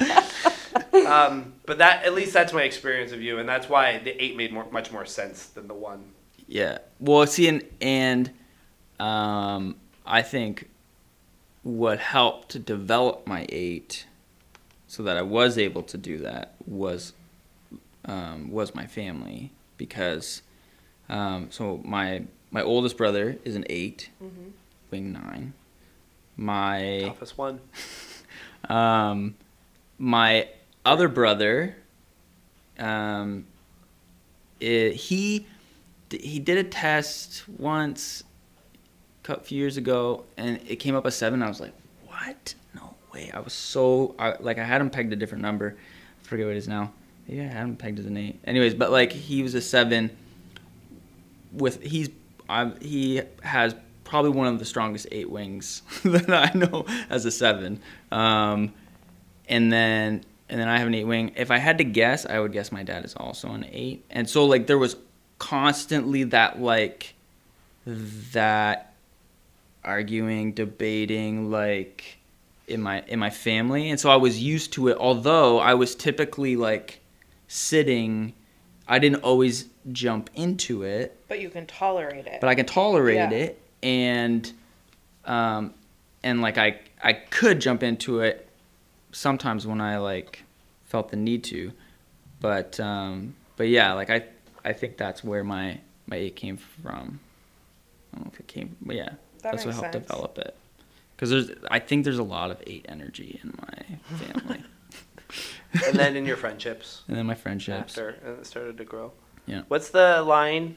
Um, but that at least that's my experience of you, and that's why the eight made more, much more sense than the one. Yeah. Well, see, and, and um, I think what helped to develop my eight, so that I was able to do that, was um, was my family because um, so my my oldest brother is an 8 wing nine. My Toughest one. um, my other brother, um, it, he he did a test once a few years ago, and it came up a seven. I was like, what? No way! I was so I, like I had him pegged a different number. I forget what it is now. Maybe I had him pegged as an eight. Anyways, but like he was a seven. With he's I, he has probably one of the strongest eight wings that I know as a seven. Um, and then and then I have an eight wing. If I had to guess, I would guess my dad is also an eight. And so like there was constantly that like that arguing, debating like in my in my family. And so I was used to it although I was typically like sitting I didn't always jump into it, But you can tolerate it. but I can tolerate Yeah. it and um and like I I could jump into it sometimes when I like felt the need to. But um but yeah, like I I think that's where my my eight came from. I don't know if it came but yeah. That that's what helped sense. develop it. Cuz there's I think there's a lot of eight energy in my family. and then in your friendships and then my friendships. after and it started to grow. Yeah. What's the line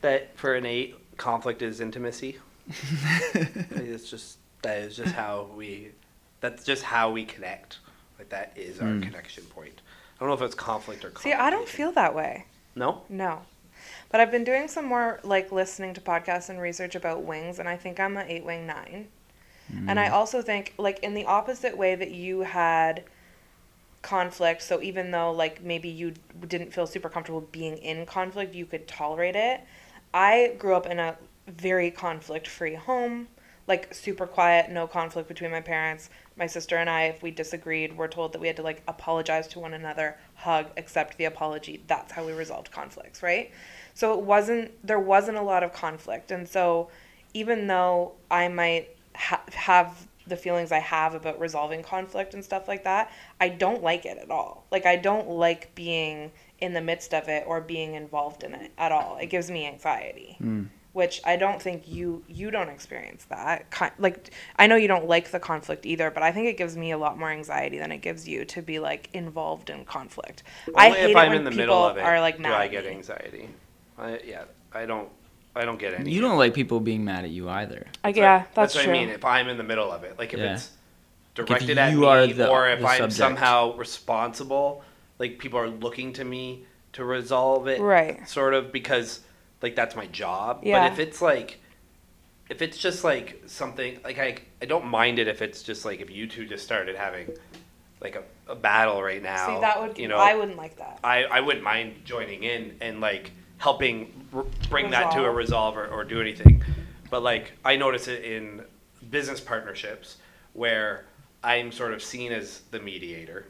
that for an eight conflict is intimacy? it's just that is just how we that's just how we connect. Like that is our Mm. connection point. I don't know if it's conflict or See, I don't feel that way. No? No. But I've been doing some more like listening to podcasts and research about wings, and I think I'm an eight wing nine. And I mm. also think like in the opposite way that you had conflict, so even though like maybe you didn't feel super comfortable being in conflict, you could tolerate it. I grew up in a very conflict free home, like super quiet, no conflict between my parents. My sister and I, if we disagreed, were told that we had to like apologize to one another, hug, accept the apology. That's how we resolved conflicts, right? So it wasn't there wasn't a lot of conflict, and so even though I might ha- have the feelings I have about resolving conflict and stuff like that, I don't like it at all. Like I don't like being in the midst of it or being involved in it at all. It gives me anxiety. Mm. Which I don't think you you don't experience that. Ki- Like I know you don't like the conflict either, but I think it gives me a lot more anxiety than it gives you to be like involved in conflict. I hate if I'm when in the people middle of it are like do mad I get anxiety. I, yeah, I don't I don't get any. You don't like people being mad at you either. Like, That's yeah, what- that's, what true. I mean. If I'm in the middle of it, like if Yeah. it's if directed at you me, the- or if I'm subject. somehow responsible, like people are looking to me to resolve it, Right. Sort of because like that's my job. Yeah. But if it's like, if it's just like something like I I don't mind it if it's just like if you two just started having like a, a battle right now. See, that would you know I wouldn't like that. I, I wouldn't mind joining in and like helping r- bring that to a resolve or, or do anything. But like I notice it in business partnerships where I'm sort of seen as the mediator.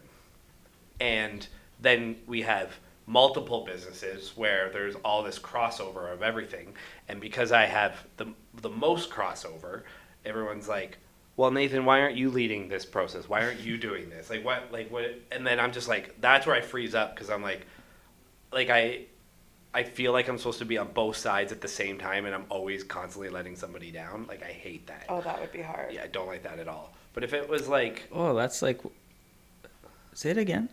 And then we have multiple businesses where there's all this crossover of everything. And because I have the, the most crossover, everyone's like, well, Nathan, why aren't you leading this process? Why aren't you doing this? Like what? Like what? And then I'm just like, that's where I freeze up because I'm like, like I, I feel like I'm supposed to be on both sides at the same time, and I'm always constantly letting somebody down. Like I hate that. Oh, that would be hard. Yeah, I don't like that at all. But if it was like, Oh, that's like. Say it again.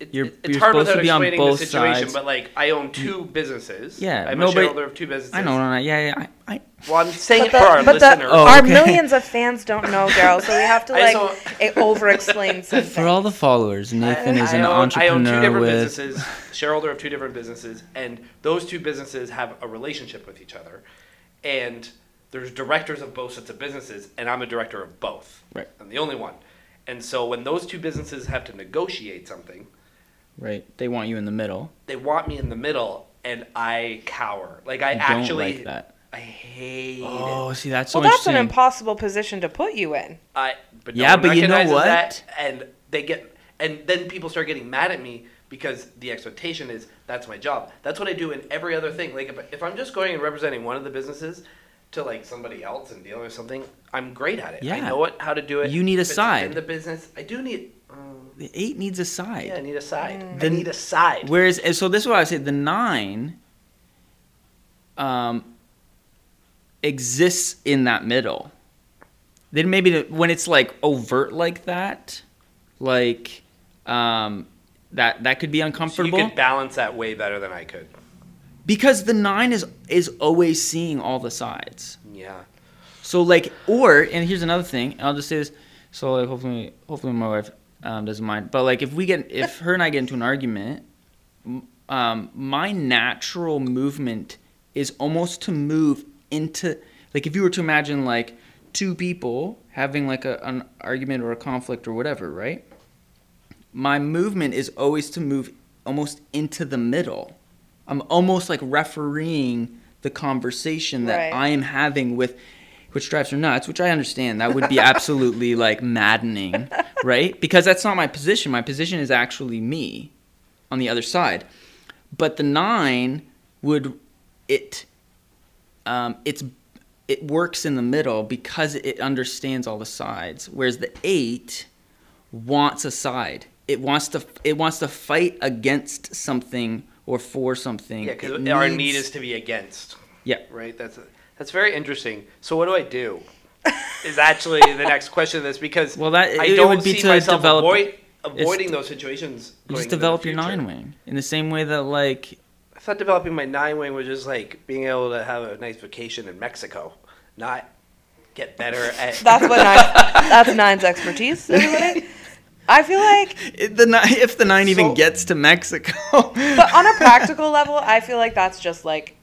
It, You're- it- it's you're hard supposed to without be on explaining the situation. sides. But like, I own two businesses. Yeah, I'm no, a but- shareholder of two businesses. I know, no, no, yeah, yeah. I, I, Well, I'm saying it But for the, our but the, listeners. Oh, our okay. millions of fans don't know, Darryl, so we have to I like over explain something. for all the followers, Nathan is I an own, I own entrepreneur two different with. businesses, shareholder of two different businesses, and those two businesses have a relationship with each other. And there's directors of both sets of businesses, and I'm a director of both. Right. I'm the only one. And so when those two businesses have to negotiate something, Right. They want you in the middle. they want me in the middle, and I cower. Like I You actually, don't like that. I hate it. Oh, see, that's so well, that's an impossible position to put you in. I but no Yeah, one but you know what? That, and they get and then people start getting mad at me because the expectation is that's my job. That's what I do in every other thing. Like if, if I'm just going and representing one of the businesses to like somebody else and dealing with something, I'm great at it. Yeah. I know what how to do it. You need a If it's side. in the business. I do need. Um, the eight needs a side. yeah, I need a side. I The- need a side. Whereas, so this is what I would say: the nine um, exists in that middle. Then maybe when it's like overt like that, like um, that that could be So you could balance that way better than I could. because the nine is is always seeing all the sides. Yeah. So like, or and here's another thing. I'll just say this. So like, hopefully, hopefully my wife um, doesn't mind. But like, if we get, if her and I get into an argument, um, my natural movement is almost to move into like if you were to imagine like two people having like a, an argument or a conflict or whatever, right? My movement is always to move almost into the middle. I'm almost like refereeing the conversation that Right. I am having with which drives her nuts, which I understand. That would be absolutely like maddening, right? Because that's not my position. My position is actually me on the other side. But the nine would it um, it's it works in the middle because it understands all the sides. Whereas the eight wants a side. It wants to it wants to fight against something or for something. Yeah, because our needs- need is to be against. Yeah. Right. That's that's very interesting. So what do I do? Is actually the next question of this because Well, that- I it don't would be see to myself develop- avoid, avoiding those situations. You going just develop your nine wing in the same way that like I thought developing my nine wing was just like being able to have a nice vacation in Mexico, not get better at. That's what nine, that's nine's expertise. Everybody. I feel like, it- the nine, if the nine even gets to Mexico. but on a practical level, I feel like that's just like,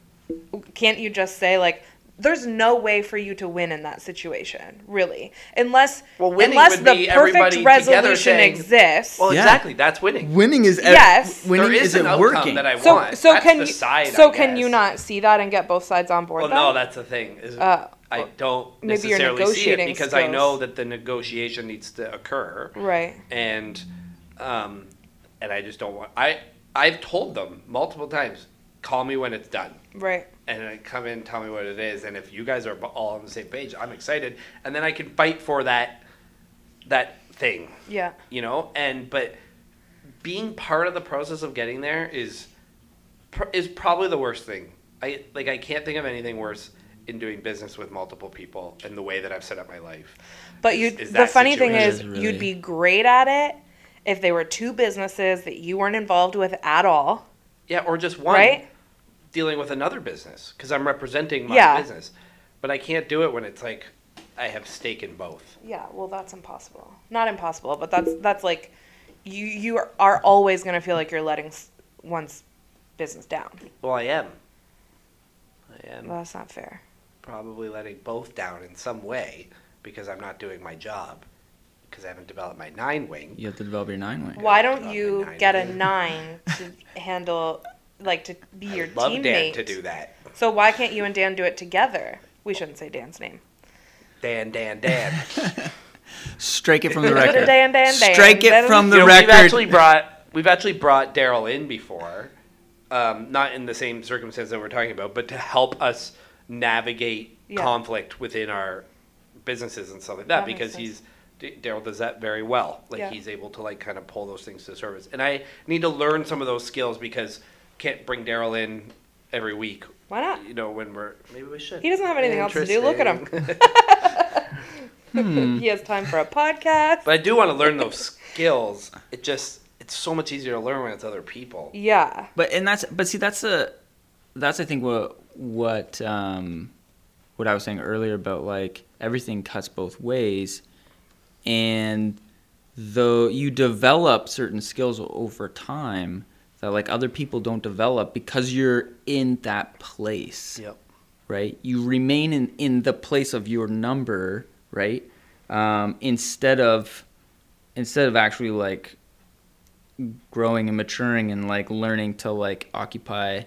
can't you just say like, there's no way for you to win in that situation, really, unless Well, winning unless would the be perfect resolution saying- exists. well, Yeah. exactly. That's winning. winning is ev- Yes. winning there is, isn't an outcome working. that I so want. so That's can the you side, so I can you not see that and get both sides on board? Well, though? no, that's the thing. Is Uh, I don't maybe your necessarily see it negotiating because I know that the negotiation needs to occur, right. and um, and I just don't want. I I've told them multiple times, call me when it's done, Right. And I come in, tell me what it is, and if you guys are all on the same page, I'm excited, and then I can fight for that that thing, Yeah. you know. And but being part of the process of getting there is is probably the worst thing. I like I can't think of anything worse in doing business with multiple people and the way that I've set up my life. But you, Is- the funny thing is, Is really- you'd be great at it if they were two businesses that you weren't involved with at all, Yeah, or just one right? Dealing with another business because I'm representing my Yeah. business. But I can't do it when it's like I have stake in both. Yeah. Well, that's impossible. Not impossible, but that's that's like you you are- are always gonna feel like you're letting s- one's business down. Well, I am. I am Well, that's not fair. probably letting both down in some way because I'm not doing my job because I haven't developed my nine wing. You have to develop your nine wing. Why don't you nine get a nine to handle, like to be your I love teammate? Dan to do that. So why can't you and Dan do it together? We shouldn't say Dan's name. Dan, Dan, Dan. Strike it from the record. Dan, Dan. Dan. Strike it Dan. from the you know, record. We've actually brought we've actually brought Darryl in before, um, not in the same circumstance that we're talking about, but to help us navigate Yeah. conflict within our businesses and stuff like That that. because he's Darryl does that very well. Like Yeah. he's able to like kind of pull those things to service, and I need to learn some of those skills because can't bring Darryl in every week. Why not? You know when we're maybe we should. He doesn't have anything else to do. Look at him. Interesting. He has time for a podcast. But I do want to learn those skills. It just it's so much easier to learn when it's other people. yeah. But and that's but see that's a that's I think what what um what I was saying earlier about like everything cuts both ways and though you develop certain skills over time that like other people don't develop because you're in that place Yep. right? You remain in, in the place of your number, right? Um, instead of instead of actually like growing and maturing and like learning to like occupy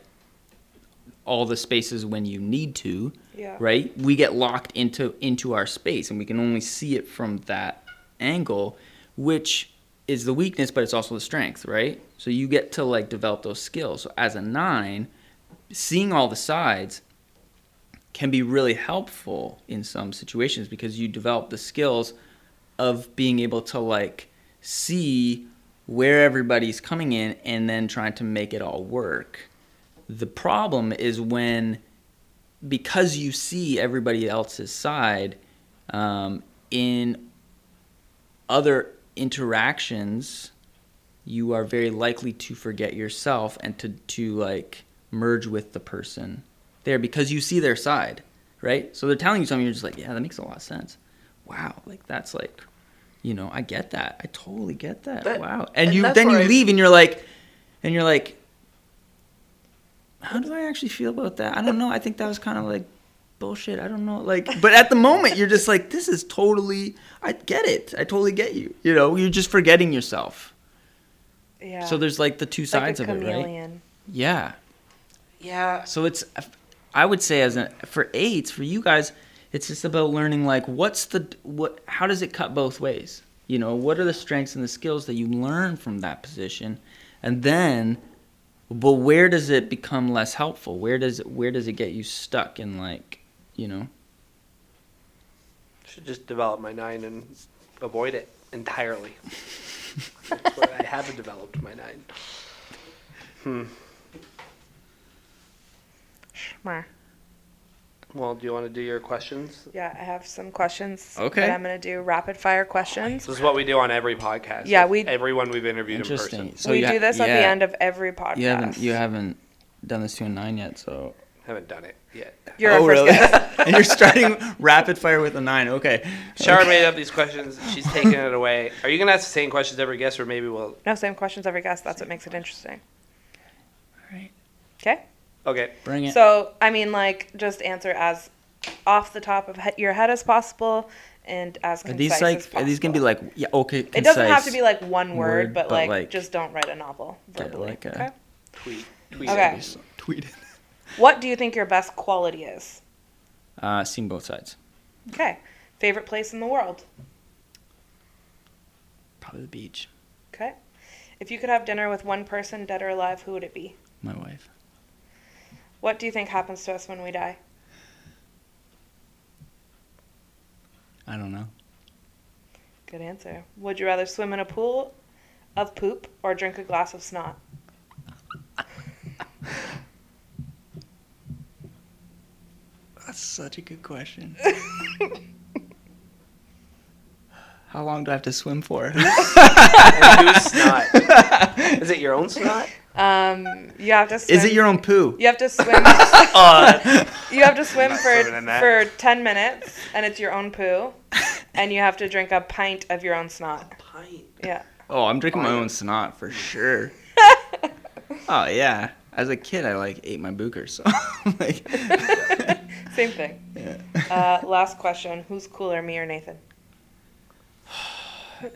all the spaces when you need to, Yeah. right? We get locked into into our space and we can only see it from that angle, which is the weakness, but it's also the strength, right? So you get to like develop those skills. So as a nine, seeing all the sides can be really helpful in some situations because you develop the skills of being able to like see where everybody's coming in and then trying to make it all work. The problem is when because you see everybody else's side um, in other interactions, you are very likely to forget yourself and to to like merge with the person there because you see their side, right? So they're telling you something, you're just like, yeah, that makes a lot of sense. Wow, like that's like, you know, I get that. I totally get that. That- wow, and, and you then you I- leave and you're like, and you're like, how do I actually feel about that? I don't know. I think that was kind of like bullshit. I don't know. Like, but at the moment, you're just like, this is totally. I get it. I totally get you. You know, you're just forgetting yourself. Yeah. So there's like the two It's like sides a of it, right? Yeah. Yeah. So it's, I would say as a for eights for you guys, it's just about learning like what's the what how does it cut both ways? You know, what are the strengths and the skills that you learn from that position, and then, but where does it become less helpful? Where does it where does it get you stuck in like, you know? Should just develop my nine and avoid it entirely. That's where I haven't developed my nine. Hmm. Schmar. Well, do you want to do your questions? Yeah, I have some questions. Okay. That I'm gonna do rapid fire questions. This is what we do on every podcast. Yeah, we- everyone we've interviewed in Interesting. person. So we you ha- do this at the end of every podcast. You haven't you haven't done this to a nine yet, so. Haven't done it yet. You're oh our first really? and you're starting rapid fire with a nine. Okay. Shara Okay. made up these questions. She's taking it away. Are you gonna ask the same questions every guest, or maybe we'll? No, same questions every guest. That's what makes it interesting. All right. Okay. Okay. Bring it. So, I mean, like, just answer as off the top of he- your head as possible and as concise Are concise these as like possible. are these gonna be like yeah okay? It doesn't have to be like one word, word, but, but, like, like- just don't write a novel Okay, verbally. like a- okay. Tweet. Tweet. Okay. Tweet it. What do you think your best quality is? Uh, seen both sides. Okay. Favorite place in the world? Probably the beach. Okay. If you could have dinner with one person, dead or alive, who would it be? My wife. What do you think happens to us when we die? I don't know. Good answer. Would you rather swim in a pool of poop or drink a glass of snot? That's such a good question. How long do I have to swim for? And whose snot? Is it your own snot? Um, you have to swim. Is it your own poo? You have to swim. Uh, You have to swim for swimming in that. for ten minutes, and it's your own poo, and you have to drink a pint of your own snot. pint. Yeah. Oh, I'm drinking my own snot for sure. oh yeah. As a kid, I like ate my booker, so like. Same thing. yeah. Uh, last question: Who's cooler, me or Nathan?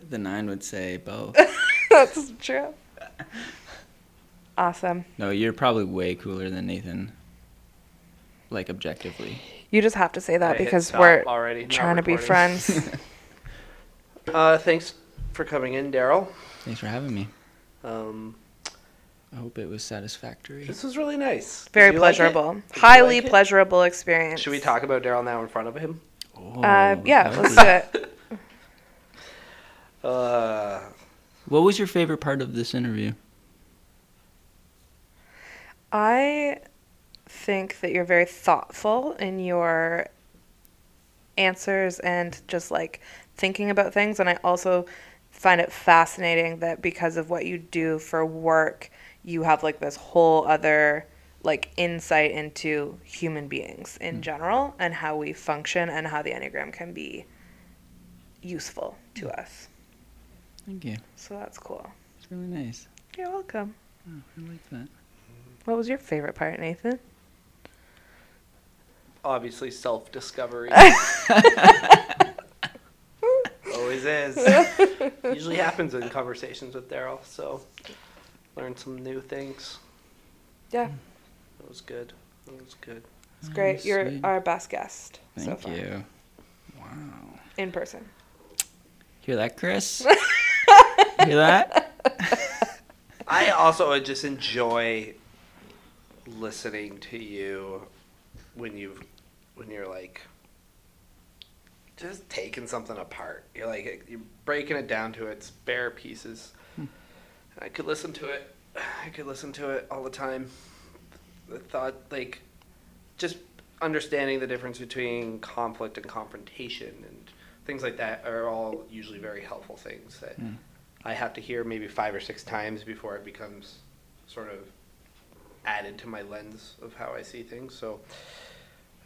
The nine would say both. That's true. Awesome. No, you're probably way cooler than Nathan. Like objectively. You just have to say that I because we're already. not trying to be friends. Uh, thanks for coming in, Darryl. Thanks for having me. Um, I hope it was satisfactory. this was really nice. Did Very you like it? pleasurable. Did you Highly like it? pleasurable experience. Should we talk about Darryl now in front of him? Oh, Uh, yeah, that let's be- do it. Uh, What was your favorite part of this interview? I think that you're very thoughtful in your answers and just like thinking about things. And I also find it fascinating that because of what you do for work, you have like this whole other like insight into human beings in hmm. general and how we function and how the Enneagram can be useful to hmm. us. Thank you. So that's cool. It's really nice. You're welcome. Oh, I like that. What was your favorite part, Nathan? obviously, self discovery. Always is. Usually happens in conversations with Darryl, so learned some new things. Yeah. That was good. That was good. It's great. You're our best guest so Thank far you. Wow. in person. Hear that, Chris? Hear that? I also just enjoy listening to you when you when you're like just taking something apart. You're like you're breaking it down to its bare pieces. I could listen to it. I could listen to it all the time. The thought like just understanding the difference between conflict and confrontation and things like that are all usually very helpful things that Mm. I have to hear maybe five or six times before it becomes sort of added to my lens of how I see things. So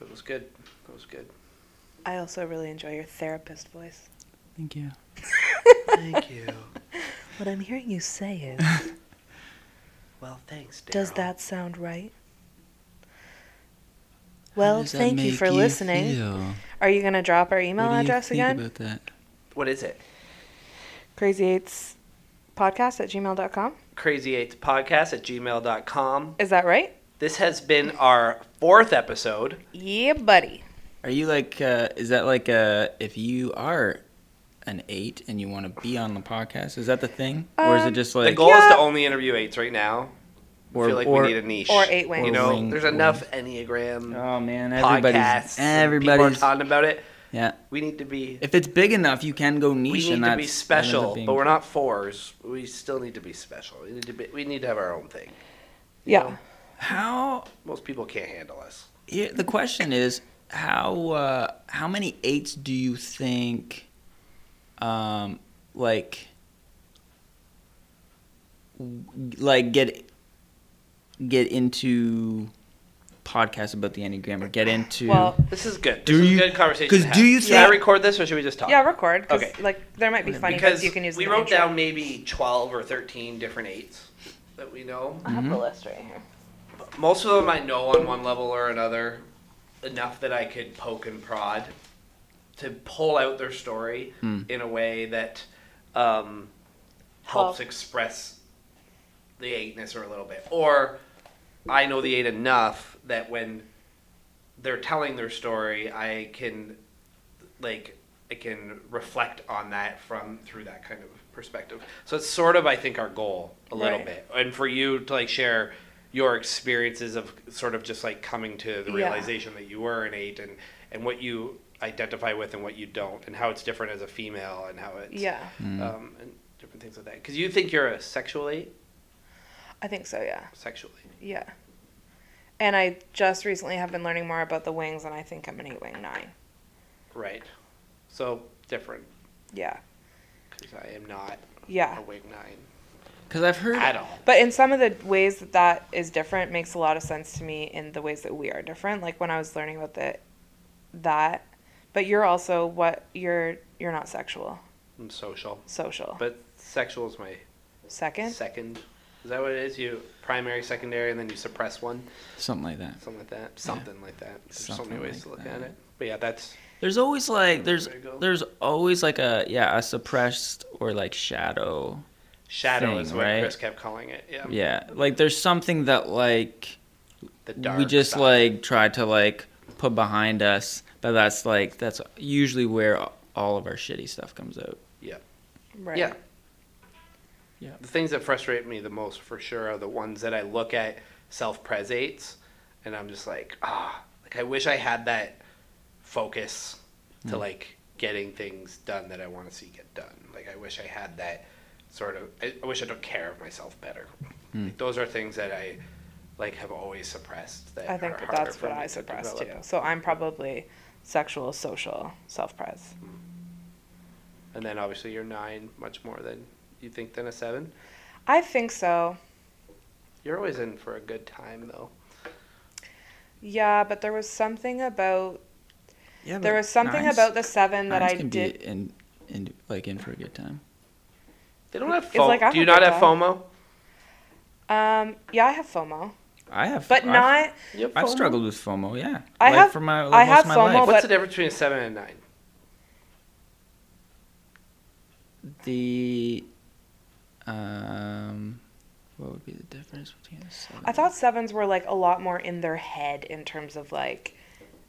it was good. It was good. I also really enjoy your therapist voice. Thank you. Thank you. What I'm hearing you say is, Well, thanks. Darryl. does that sound right? Well, thank you for listening. Are you gonna drop our email address again? about that? What is it? Crazy Eights podcast at gmail.com. Crazy Eights Podcast at gmail.com. Is that right? This has been our fourth episode. Yeah, buddy. Are you like? Uh, is that like? Uh, if you are an eight and you want to be on the podcast, is that the thing, or is it just like The like? goal is to only interview eights right now. I Or- feel like or- we need a niche. or eight wings. You know, Wing- there's wing. enough Enneagram Oh man, everybody's podcasts. and People are everybody's talking about it. yeah. We need to be. If it's big enough, you can go niche. We need and to be special, being- but we're not fours. We still need to be special. We need to be. We need to have our own thing. Yeah. know? How? Most people can't handle us. Here, the question is how uh, how many eights do you think, um, like, like get get into podcasts about the enneagram or get into? Well, This is good. This Do is you- a good conversation. 'cause to have. do you Should I record this or should we just talk? yeah, record Okay. Like, there might be funny because you can use. we the wrote intro. down maybe twelve or thirteen different eights that we know. I have Mm-hmm. the list right here. Most of them I know on one level or another, enough that I could poke and prod to pull out their story Hmm. in a way that um, helps Well- express the eightness or a little bit. Or I know the eight enough that when they're telling their story, I can like I can reflect on that from through that kind of perspective. So it's sort of I think our goal a little Right. bit, and for you to like share your experiences of sort of just like coming to the Yeah. realization that you were an eight and and what you identify with and what you don't, and how it's different as a female and how it's Yeah, Mm. um, and different things like that. Because you think you're a sexual eight, I think so. Yeah, sexually. yeah. And I just recently have been learning more about the wings, and I think I'm an eight wing nine. Right. So different Yeah, because I am not yeah. a wing nine Because I've heard at all. But in some of the ways that that is different makes a lot of sense to me in the ways that we are different. Like when I was learning about the that, but you're also what you're you're not sexual, I'm social, social. but sexual is my Second, second. Is that what it is? You primary, secondary, and then you suppress one, something like that. something like that. Something like that. There's so many ways like to look that. at it. But yeah, that's There's always like there's There you go. there's always like a yeah a suppressed or like shadow. shadow Thing, is what right? Chris kept calling it. Yeah. Yeah, like there's something that like The dark. we just side. like try to like put behind us, but that's like that's usually where all of our shitty stuff comes out. Yeah. Right? Yeah. Yeah. The things that frustrate me the most, for sure, are the ones that I look at self-pres eights, and I'm just like, ah, like I wish I had that focus to Mm. like getting things done that I want to see get done. Like I wish I had that sort of. I, I wish I took care of myself better. Mm. Like, those are things that I like have always suppressed. That I think are that harder that's what me I to suppress too. So I'm probably sexual, social, self pres. And then obviously you're nine, much more than you think than a seven. I think so. You're always in for a good time though. Yeah, but there was something about Yeah, there was something about the seven that I can did. be in, in like in for a good time. They don't have FOMO. like Do you not have guy. FOMO? Um, yeah, I have FOMO, I have, but I've, not. You have I've FOMO? struggled with FOMO. Yeah, I like have- for my I most have of my FOMO, life. What's the difference between a seven and a nine? the um, what would be the difference between a seven? I thought sevens were like a lot more in their head in terms of like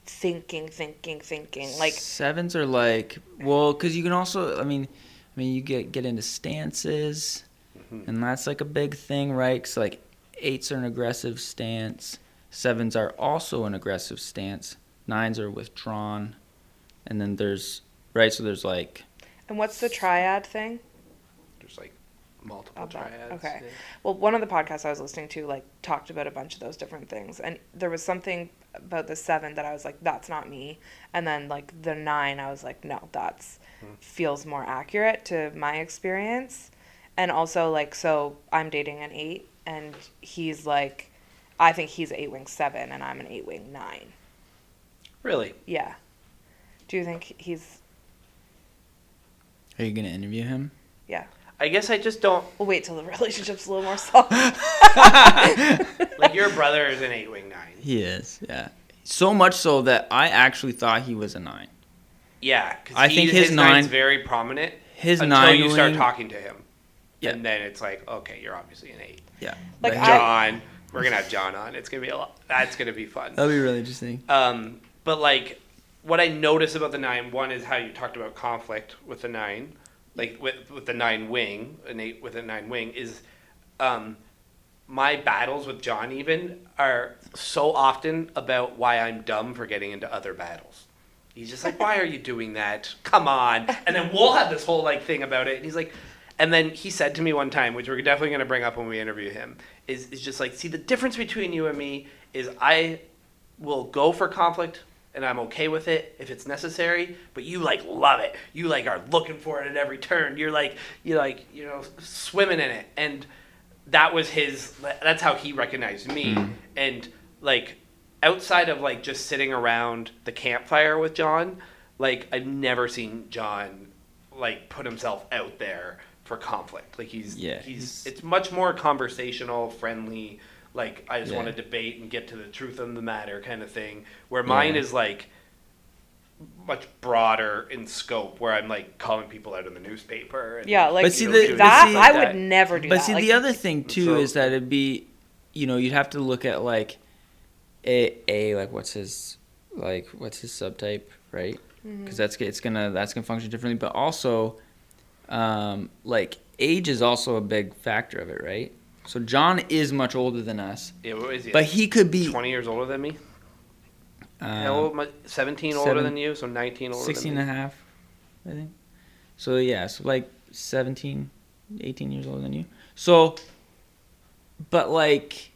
thinking, thinking, thinking. Like sevens are like well, because you can also. I mean, I mean, you get get into stances, Mhm. and that's like a big thing, right? Because like eights are an aggressive stance, sevens are also an aggressive stance, nines are withdrawn, and then there's right. So there's like And what's the triad thing? There's like multiple Of that, triads. okay. yeah. Well, one of the podcasts I was listening to like talked about a bunch of those different things, and there was something about the seven that I was like, "That's not me," and then like the nine, I was like, "No, that's hmm. feels more accurate to my experience," and also like, so I'm dating an eight, and he's like, I think he's eight wing seven, and I'm an eight wing nine. Really? Yeah. Do you think he's? Are you gonna interview him? Yeah. I guess I just don't We'll wait till the relationship's a little more solid. like your brother is an eight wing nine. He is, yeah. So much so that I actually thought he was a nine. Yeah, because I think his nine's nine- very prominent His until nine you start talking to him. Yeah. And then it's like, okay, you're obviously an eight. Yeah, Like, But I- John, we're gonna have John on. It's gonna be a lot. That's gonna be fun. that'll be really interesting. Um, but like, what I notice about the nine, one is how you talked about conflict with the nine, like with with the nine wing, an eight with a nine wing is, um, my battles with John even are so often about why I'm dumb for getting into other battles. He's just like, why are you doing that? Come on. And then we'll have this whole like thing about it. And he's like, and then he said to me one time, which we're definitely going to bring up when we interview him, is, is just like, see, the difference between you and me is I will go for conflict and I'm okay with it if it's necessary, but you like love it. You like are looking for it at every turn. You're like, you like, you know, swimming in it. And that was his, that's how he recognized me. Mm-hmm. And like, outside of like just sitting around the campfire with John, like I've never seen John like put himself out there for conflict. Like he's Yeah, he's he's- it's much more conversational, friendly. Like I just Yeah. want to debate and get to the truth of the matter kind of thing. Where mine Yeah. is like much broader in scope. Where I'm like calling people out in the newspaper. And, yeah, like But see, you the- know, doing that. see- I would never do But that. see, Like, the other thing too So- is that it'd be, you know, you'd have to look at like, a a like what's his like what's his subtype, right? Mm-hmm. Because that's it's gonna that's gonna function differently. But also, um, like age is also a big factor of it, right? So John is much older than us, Yeah, what is he? but he could be twenty years older than me. um, How old? am I? Seventeen older seven- than you, so nineteen older 16 than and a half, I think. So yeah, so like 17, 18 years older than you. So, but like,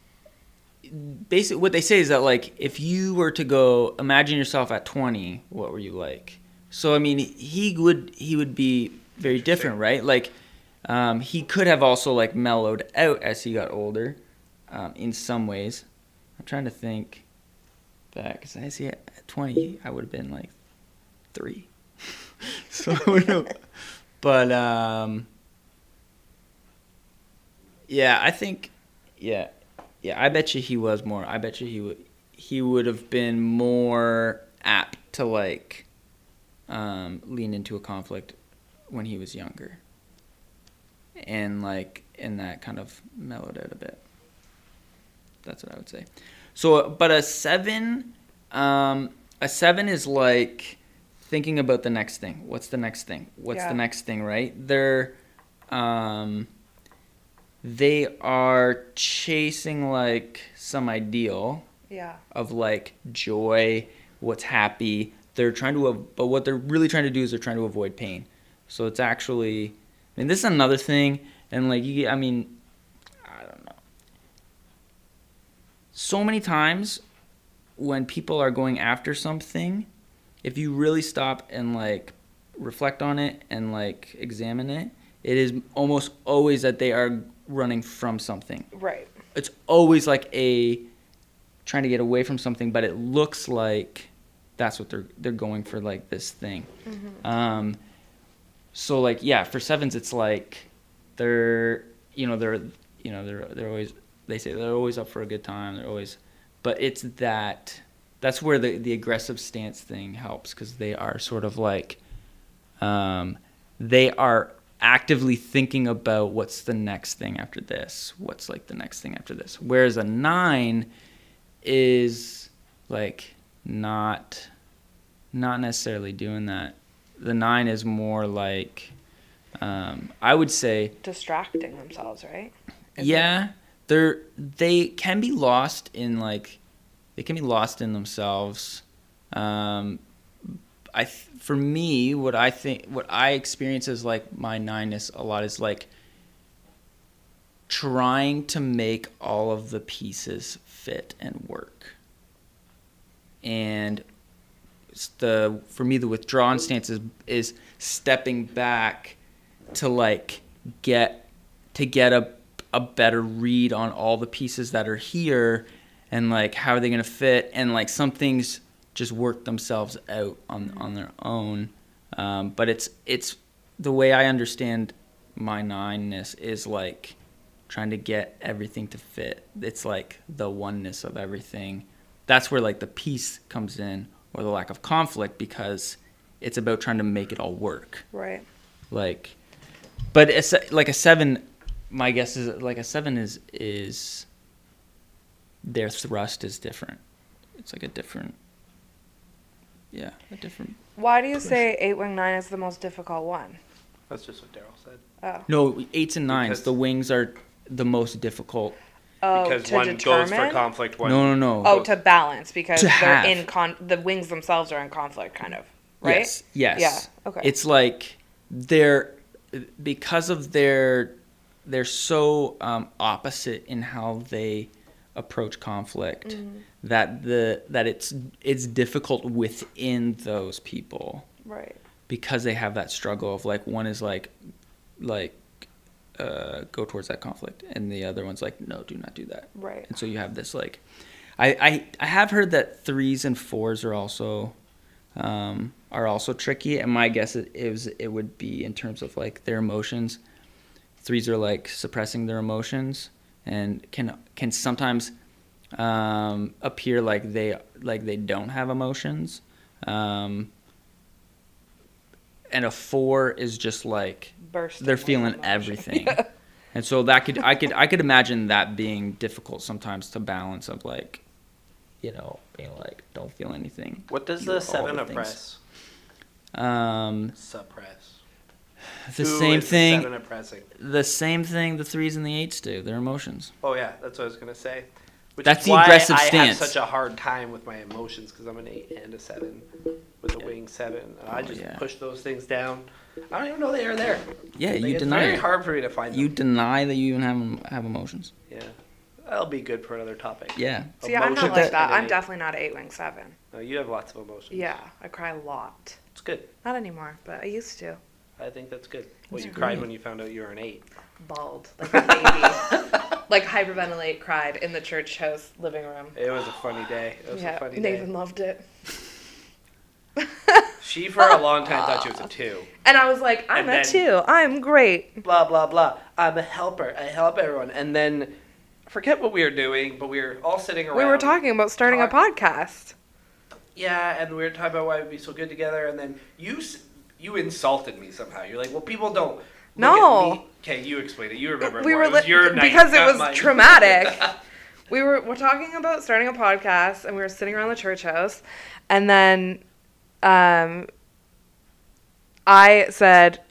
basically what they say is that like, if you were to go, imagine yourself at 20, what were you like? So, I mean, he would, he would be very different, right? Like, um, he could have also like mellowed out as he got older, um, in some ways. I'm trying to think back, cause I see at 20, I would have been like three. so but um yeah i think yeah yeah i bet you he was more i bet you he would he would have been more apt to like um lean into a conflict when he was younger and like and that kind of mellowed out a bit that's what i would say so but a seven um a seven is like thinking about the next thing. What's the next thing? What's Yeah. the next thing, right? They're um they are chasing like some ideal yeah. of like joy, what's happy. They're trying to but what they're really trying to do is they're trying to avoid pain. So it's actually I mean this is another thing and like you I mean I don't know. So many times when people are going after something, if you really stop and like reflect on it and like examine it, it is almost always that they are running from something. Right. It's always like a trying to get away from something, but it looks like that's what they're they're going for like this thing. Um, so like yeah, for sevens it's like they're you know they're you know they're they're always they say they're always up for a good time. They're always, but it's that that's where the the aggressive stance thing helps because they are sort of like um, they are actively thinking about what's the next thing after this what's like the next thing after this whereas a nine is like not not necessarily doing that the nine is more like um, i would say Distracting themselves, right? Is yeah they're they can be lost in like they can be lost in themselves um i th- for me what i think what i experience as like my nineness a lot is like trying to make all of the pieces fit and work. And it's the for me the withdrawn stance is, is stepping back to like get to get a a better read on all the pieces that are here and like how are they going to fit and like some things just work themselves out on on their own. Um, but it's it's the way i understand my nineness is like trying to get everything to fit. It's like the oneness of everything. That's where like the peace comes in or the lack of conflict because it's about trying to make it all work Right. like but it's like a seven my guess is like a seven is is their thrust is different it's like a different yeah a different Why do you say eight wing nine is the most difficult one? That's just what Darryl said. Oh. no eights and nines Because- the wings are the most difficult Oh, because to one determine. goes for conflict, one no no no Oh, to balance because To they're have. in con. The wings themselves are in conflict, kind of. Right. Yes. Yes. Yeah, okay. It's like they're because of their they're so um, opposite in how they approach conflict Mm-hmm. that the that it's it's difficult within those people Right. because they have that struggle of like one is like like uh, go towards that conflict and the other one's like no do not do that Right. and so you have this like I, I I have heard that threes and fours are also um, are also tricky, and my guess it is it would be in terms of like their emotions. Threes are like suppressing their emotions and can can sometimes um, appear like they like they don't have emotions. Um, and a four is just like Bursting. they're feeling emotion. everything. And so that could I could I could imagine that being difficult sometimes to balance of like, you know, being like don't feel anything. What does the seven the things. oppress? Um, Suppress. the Who same is the thing. seven oppressing. The same thing the threes and the eights do. Their emotions. Oh yeah, that's what I was gonna say. Which That's is the why aggressive I stance. have such a hard time with my emotions because I'm an eight and a seven with a Yeah. wing seven. And I Oh, just yeah. push those things down. I don't even know they are there. Yeah, Like, you it's deny very it. hard for me to find You them. deny that you even have have emotions. Yeah, that'll be good for another topic. Yeah. See, I'm not like that. I'm eight. definitely not an eight wing seven. No, you have lots of emotions. Yeah, I cry a lot. it's good. Not anymore, but I used to. I think that's good. Well, That's you cried when you found out you were an eight. Bald, like a baby. like hyperventilate, cried in the church house living room. It was a funny day. It was yeah, a funny Nathan day. loved it. She for a long time thought she was a two. And I was like, I'm And a two. I'm great. blah blah blah. I'm a helper. I help everyone. And then I forget what we were doing, but we were all sitting around. We were talking about starting a podcast. Yeah, and we were talking about why we'd be so good together. And then you you insulted me somehow. You're like, well, people don't. No. At me." Okay, you explain it. You remember. we were It li- night, because it was traumatic. we were we're talking about starting a podcast, and we were sitting around the church house, and then, um, I said,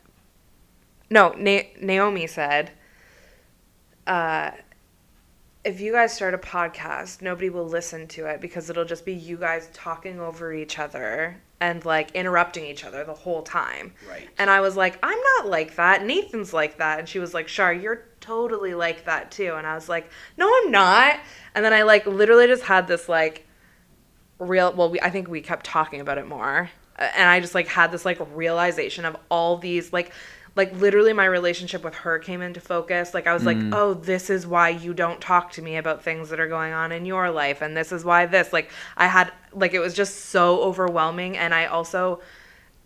no, Na- Naomi said, uh, if you guys start a podcast, nobody will listen to it because it'll just be you guys talking over each other and like interrupting each other the whole time. Right. And I was like, I'm not like that. Nathan's like that. And she was like, Shar, you're totally like that too. And I was like, no, I'm not. And then I like literally just had this like real, well, we, I think we kept talking about it more. Uh, And I just like had this like realization of all these like, like literally my relationship with her came into focus. Like I was like, mm. oh, this is why you don't talk to me about things that are going on in your life. And this is why this, like I had, like it was just so overwhelming. And I also,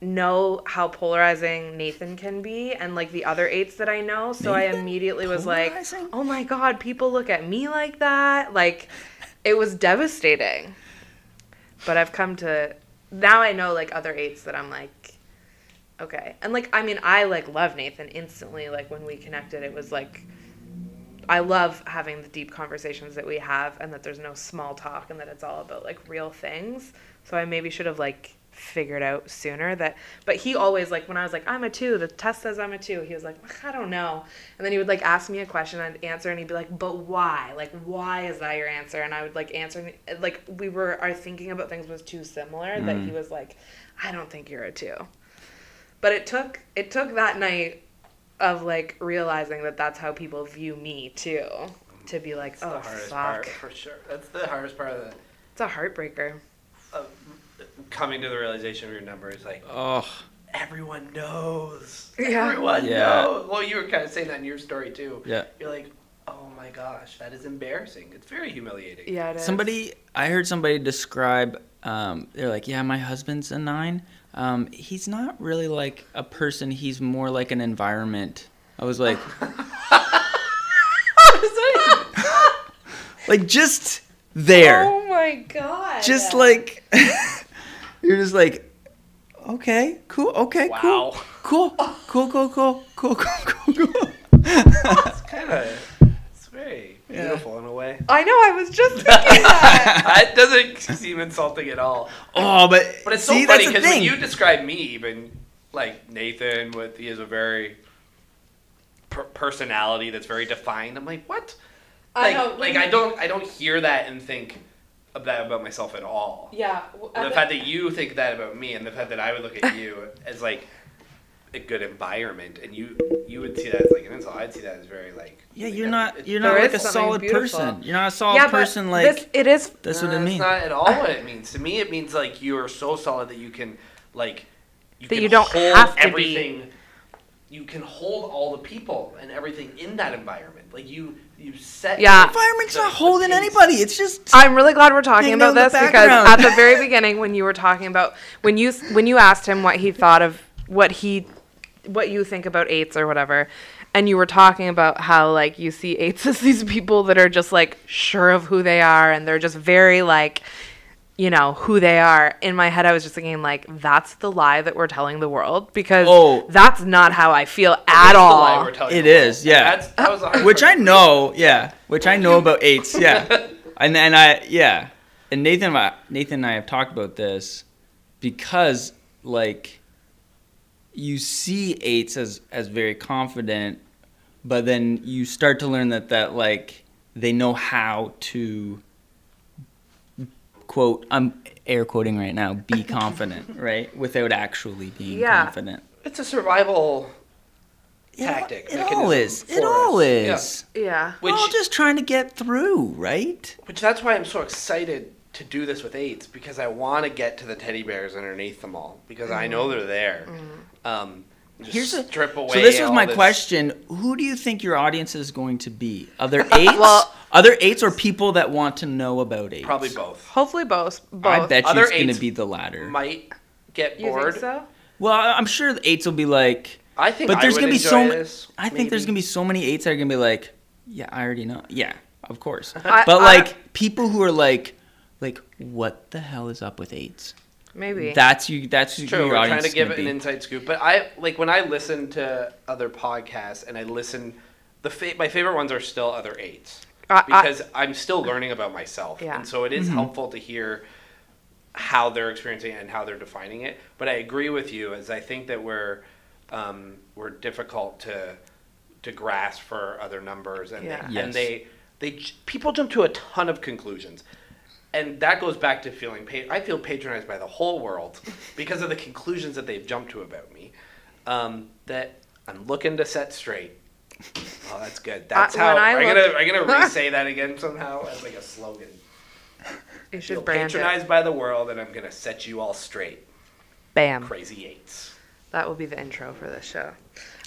know how polarizing Nathan can be and like the other eights that I know. So I Nathan? immediately was like, oh my God, people look at me like that. Like it was devastating. But I've come to now I know like other eights that I'm like, okay. And like, I mean, I like love Nathan instantly. Like when we connected, it was like, I love having the deep conversations that we have and that there's no small talk and that it's all about like real things. So I maybe should have like figured out sooner that but he always like when I was like I'm a 2 the test says I'm a 2 he was like I don't know and then he would like ask me a question I'd answer and he'd be like but why like why is that your answer and I would like answer and, like we were our thinking about things was too similar that he mm. was like I don't think you're a 2 but it took it took that night of like realizing that that's how people view me too. To be like, It's oh the hardest fuck, part for sure. That's the hardest part of the it's a heartbreaker. of coming to the realization of your number is like Oh, everyone knows. Yeah. Everyone Yeah. knows. Well, you were kind of saying that in your story too. yeah. You're like, oh my gosh, that is embarrassing. It's very humiliating. Yeah, it is. Somebody, I heard somebody describe. Um, they're like, yeah, my husband's a nine um, he's not really like a person. He's more like an environment. I was like, like just there. Oh my god. Just like you're just like, okay, cool, okay, wow. cool, cool, cool, cool, cool, cool, cool, cool. That's kind of very Yeah. beautiful in a way. I know. I was just thinking that. it doesn't seem insulting at all. oh, but But it's see, so funny because when you describe me, even like Nathan, with he has a very per- personality that's very defined. I'm like, what? I Like, know, like I don't, I don't hear that and think of that about myself at all. Yeah. w- And at the the- fact that you think that about me, and the fact that I would look at you as like a good environment, and you you would see that as like an insult. I'd see that as very like yeah, like you're that- not, it's- you're not like a solid beautiful. person. You're not a solid yeah, but person. Like this, it is. that's No, what I mean. That's not at all what it means. To me, it means like you are so solid that you can like you That can you don't hold have to be. everything. You can hold all the people and everything in that environment. Like you, you set. Yeah. the- environment's the- not holding pace. anybody. It's just I'm really glad we're talking about out in the this because at the very beginning, when you were talking about when you when you asked him what he thought of what he what you think about eights or whatever, and you were talking about how like you see eights as these people that are just like sure of who they are and they're just very like you know who they are in my head i was just thinking like that's the lie that we're telling the world because Oh. that's not how i feel at is the lie all we're telling It the world. yeah. That's, that was the which. I know, yeah, which I know about eights, yeah, and and I yeah, and Nathan and I, Nathan and I have talked about this because like you see eights as as very confident, but then you start to learn that that like they know how to quote I'm air quoting right now be confident right without actually being Yeah. confident. It's a survival tactic. It, mechanism all is. It for all is. Yeah. yeah We're all just trying to get through, right? Which that's why I'm so excited to do this with eights because I want to get to the teddy bears underneath them all because I know mm. they're there. Mm. Um, just Here's a strip away. So this was my this- question: Who do you think your audience is going to be? Other eights, Well- other eights, or people that want to know about eights? Probably both. hopefully both both I bet you Other it's going to be the latter. Might get you bored. think so well, I'm sure the eights will be like, I think. but there's would going to be enjoy so. ma- I think there's going to be so many eights that are going to be like, yeah, I already know. Yeah, of course. I- but I- like people who are like, like, what the hell is up with eights? Maybe That's you. That's True, your we're trying to give it an inside scoop. But I like when I listen to other podcasts and I listen. The fa- my favorite ones are still other eights I- I- because I, am still learning about myself, Yeah. and so it is helpful to hear how they're experiencing it and how they're defining it. But I agree with you, as I think that we're um, we're difficult to to grasp for other numbers, and Yeah. they, Yes. and they they people jump to a ton of conclusions. And that goes back to feeling pa- I feel patronized by the whole world because of the conclusions that they've jumped to about me. Um, that I'm looking to set straight. Oh, that's good. That's Uh, how when I I'm look- gonna I'm gonna re-say that again somehow as like a slogan. you Feel should brand it patronized by the world, and I'm gonna set you all straight. bam Crazy eights. That will be the intro for this show.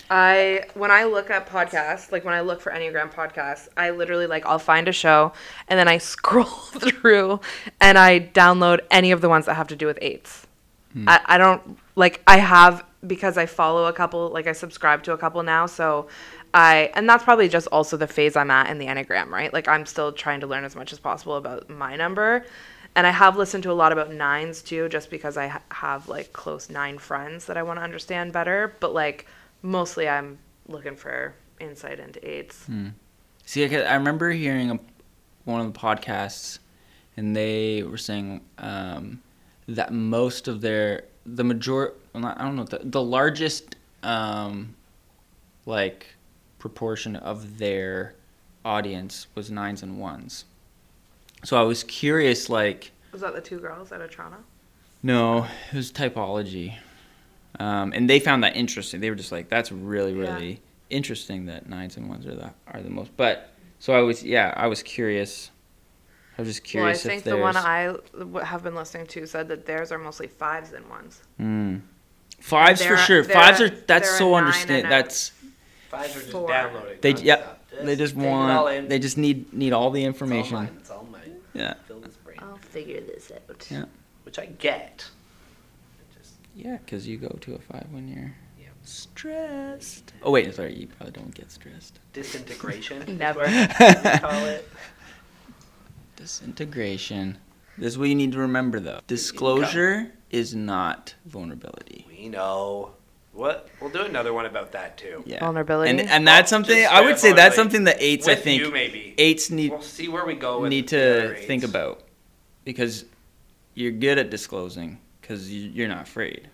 I when I look at podcasts, like when I look for Enneagram podcasts, I literally like I'll find a show and then I scroll through and I download any of the ones that have to do with eights. Hmm. I, I don't like I have because I follow a couple, like I subscribe to a couple now, so I and that's probably just also the phase I'm at in the Enneagram, right? Like I'm still trying to learn as much as possible about my number. And I have listened to a lot about nines too, just because I ha- have like close nine friends that I want to understand better. But like mostly I'm looking for insight into eights. See, I, I remember hearing a, one of the podcasts, and they were saying um, that most of their the major well, not, I don't know the, the largest um, like proportion of their audience was nines and ones. So I was curious, like, Was that the two girls out of Toronto? no, it was typology, um, and they found that interesting. They were just like, "That's really, Yeah. really interesting that nines and ones are the are the most. But so I was yeah I was curious. I was just curious. Well, I think if the one I have been listening to said that theirs are mostly fives and ones. Mm. Fives for They're- sure. Fives are that's so nine understand. That's Fives are just Four. downloading. they nonstop. yep. They just take it all want they just need need all the It's all information. mine. It's all mine. Yeah. Fill this brain. I'll figure this out. Yeah. Which I get. I just Yeah, because you go to a five when you're Yeah. stressed. Oh wait, sorry, you probably don't get stressed. disintegration. Never. call it. Disintegration. This is what you need to remember though. Disclosure is not vulnerability. We know. What? We'll do another one about that too. Yeah. Vulnerability? And and that's something I would say that's something that eights I think you maybe. eights need We'll see where we go with need to think about because you're good at disclosing because you're not afraid.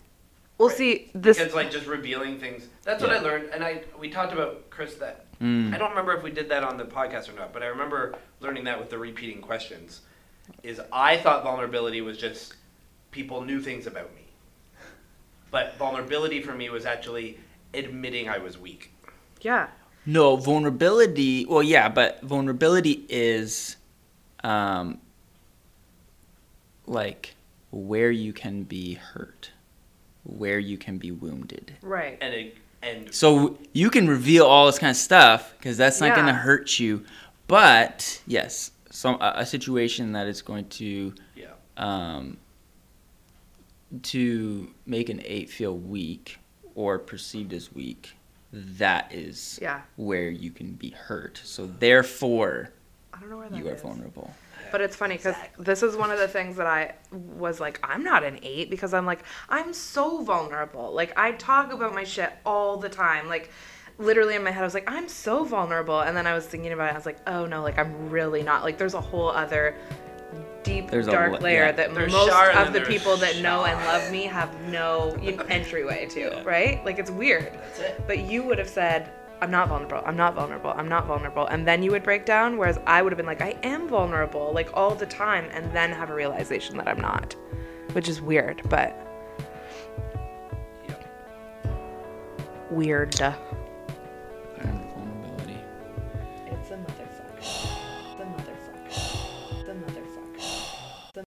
Well, Right. see, this. Because like just revealing things. That's what I learned, and I we talked about Chris that. Mm. I don't remember if we did that on the podcast or not, but I remember learning that with the repeating questions. Is I thought vulnerability was just people knew things about me, but vulnerability for me was actually admitting I was weak. yeah. No, vulnerability. Well, yeah, but vulnerability is, um, like where you can be hurt, where you can be wounded. Right. And it, and So you can reveal all this kind of stuff because that's not going to hurt you. But yes, some a, a situation that is going to yeah, um, to make an eight feel weak or perceived as weak. That is Yeah. where you can be hurt. So therefore, I don't know where that you are is. vulnerable. But it's funny because this is one of the things that I was like, I'm not an eight because I'm like, I'm so vulnerable. Like, I talk about my shit all the time. Like, literally in my head, I was like, I'm so vulnerable. And then I was thinking about it. I was like, oh no, like, I'm really not. Like, there's a whole other deep, There's dark la- layer yeah. that There's most of the there's people that know and love me have no entryway to, Yeah. right? Like, it's weird. that's it. But you would have said, I'm not vulnerable. I'm not vulnerable. I'm not vulnerable. And then you would break down, whereas I would have been like, I am vulnerable, like all the time, and then have a realization that I'm not, which is weird, but weird. Vulnerability. It's a motherfucker. The motherfucker. The motherfucker.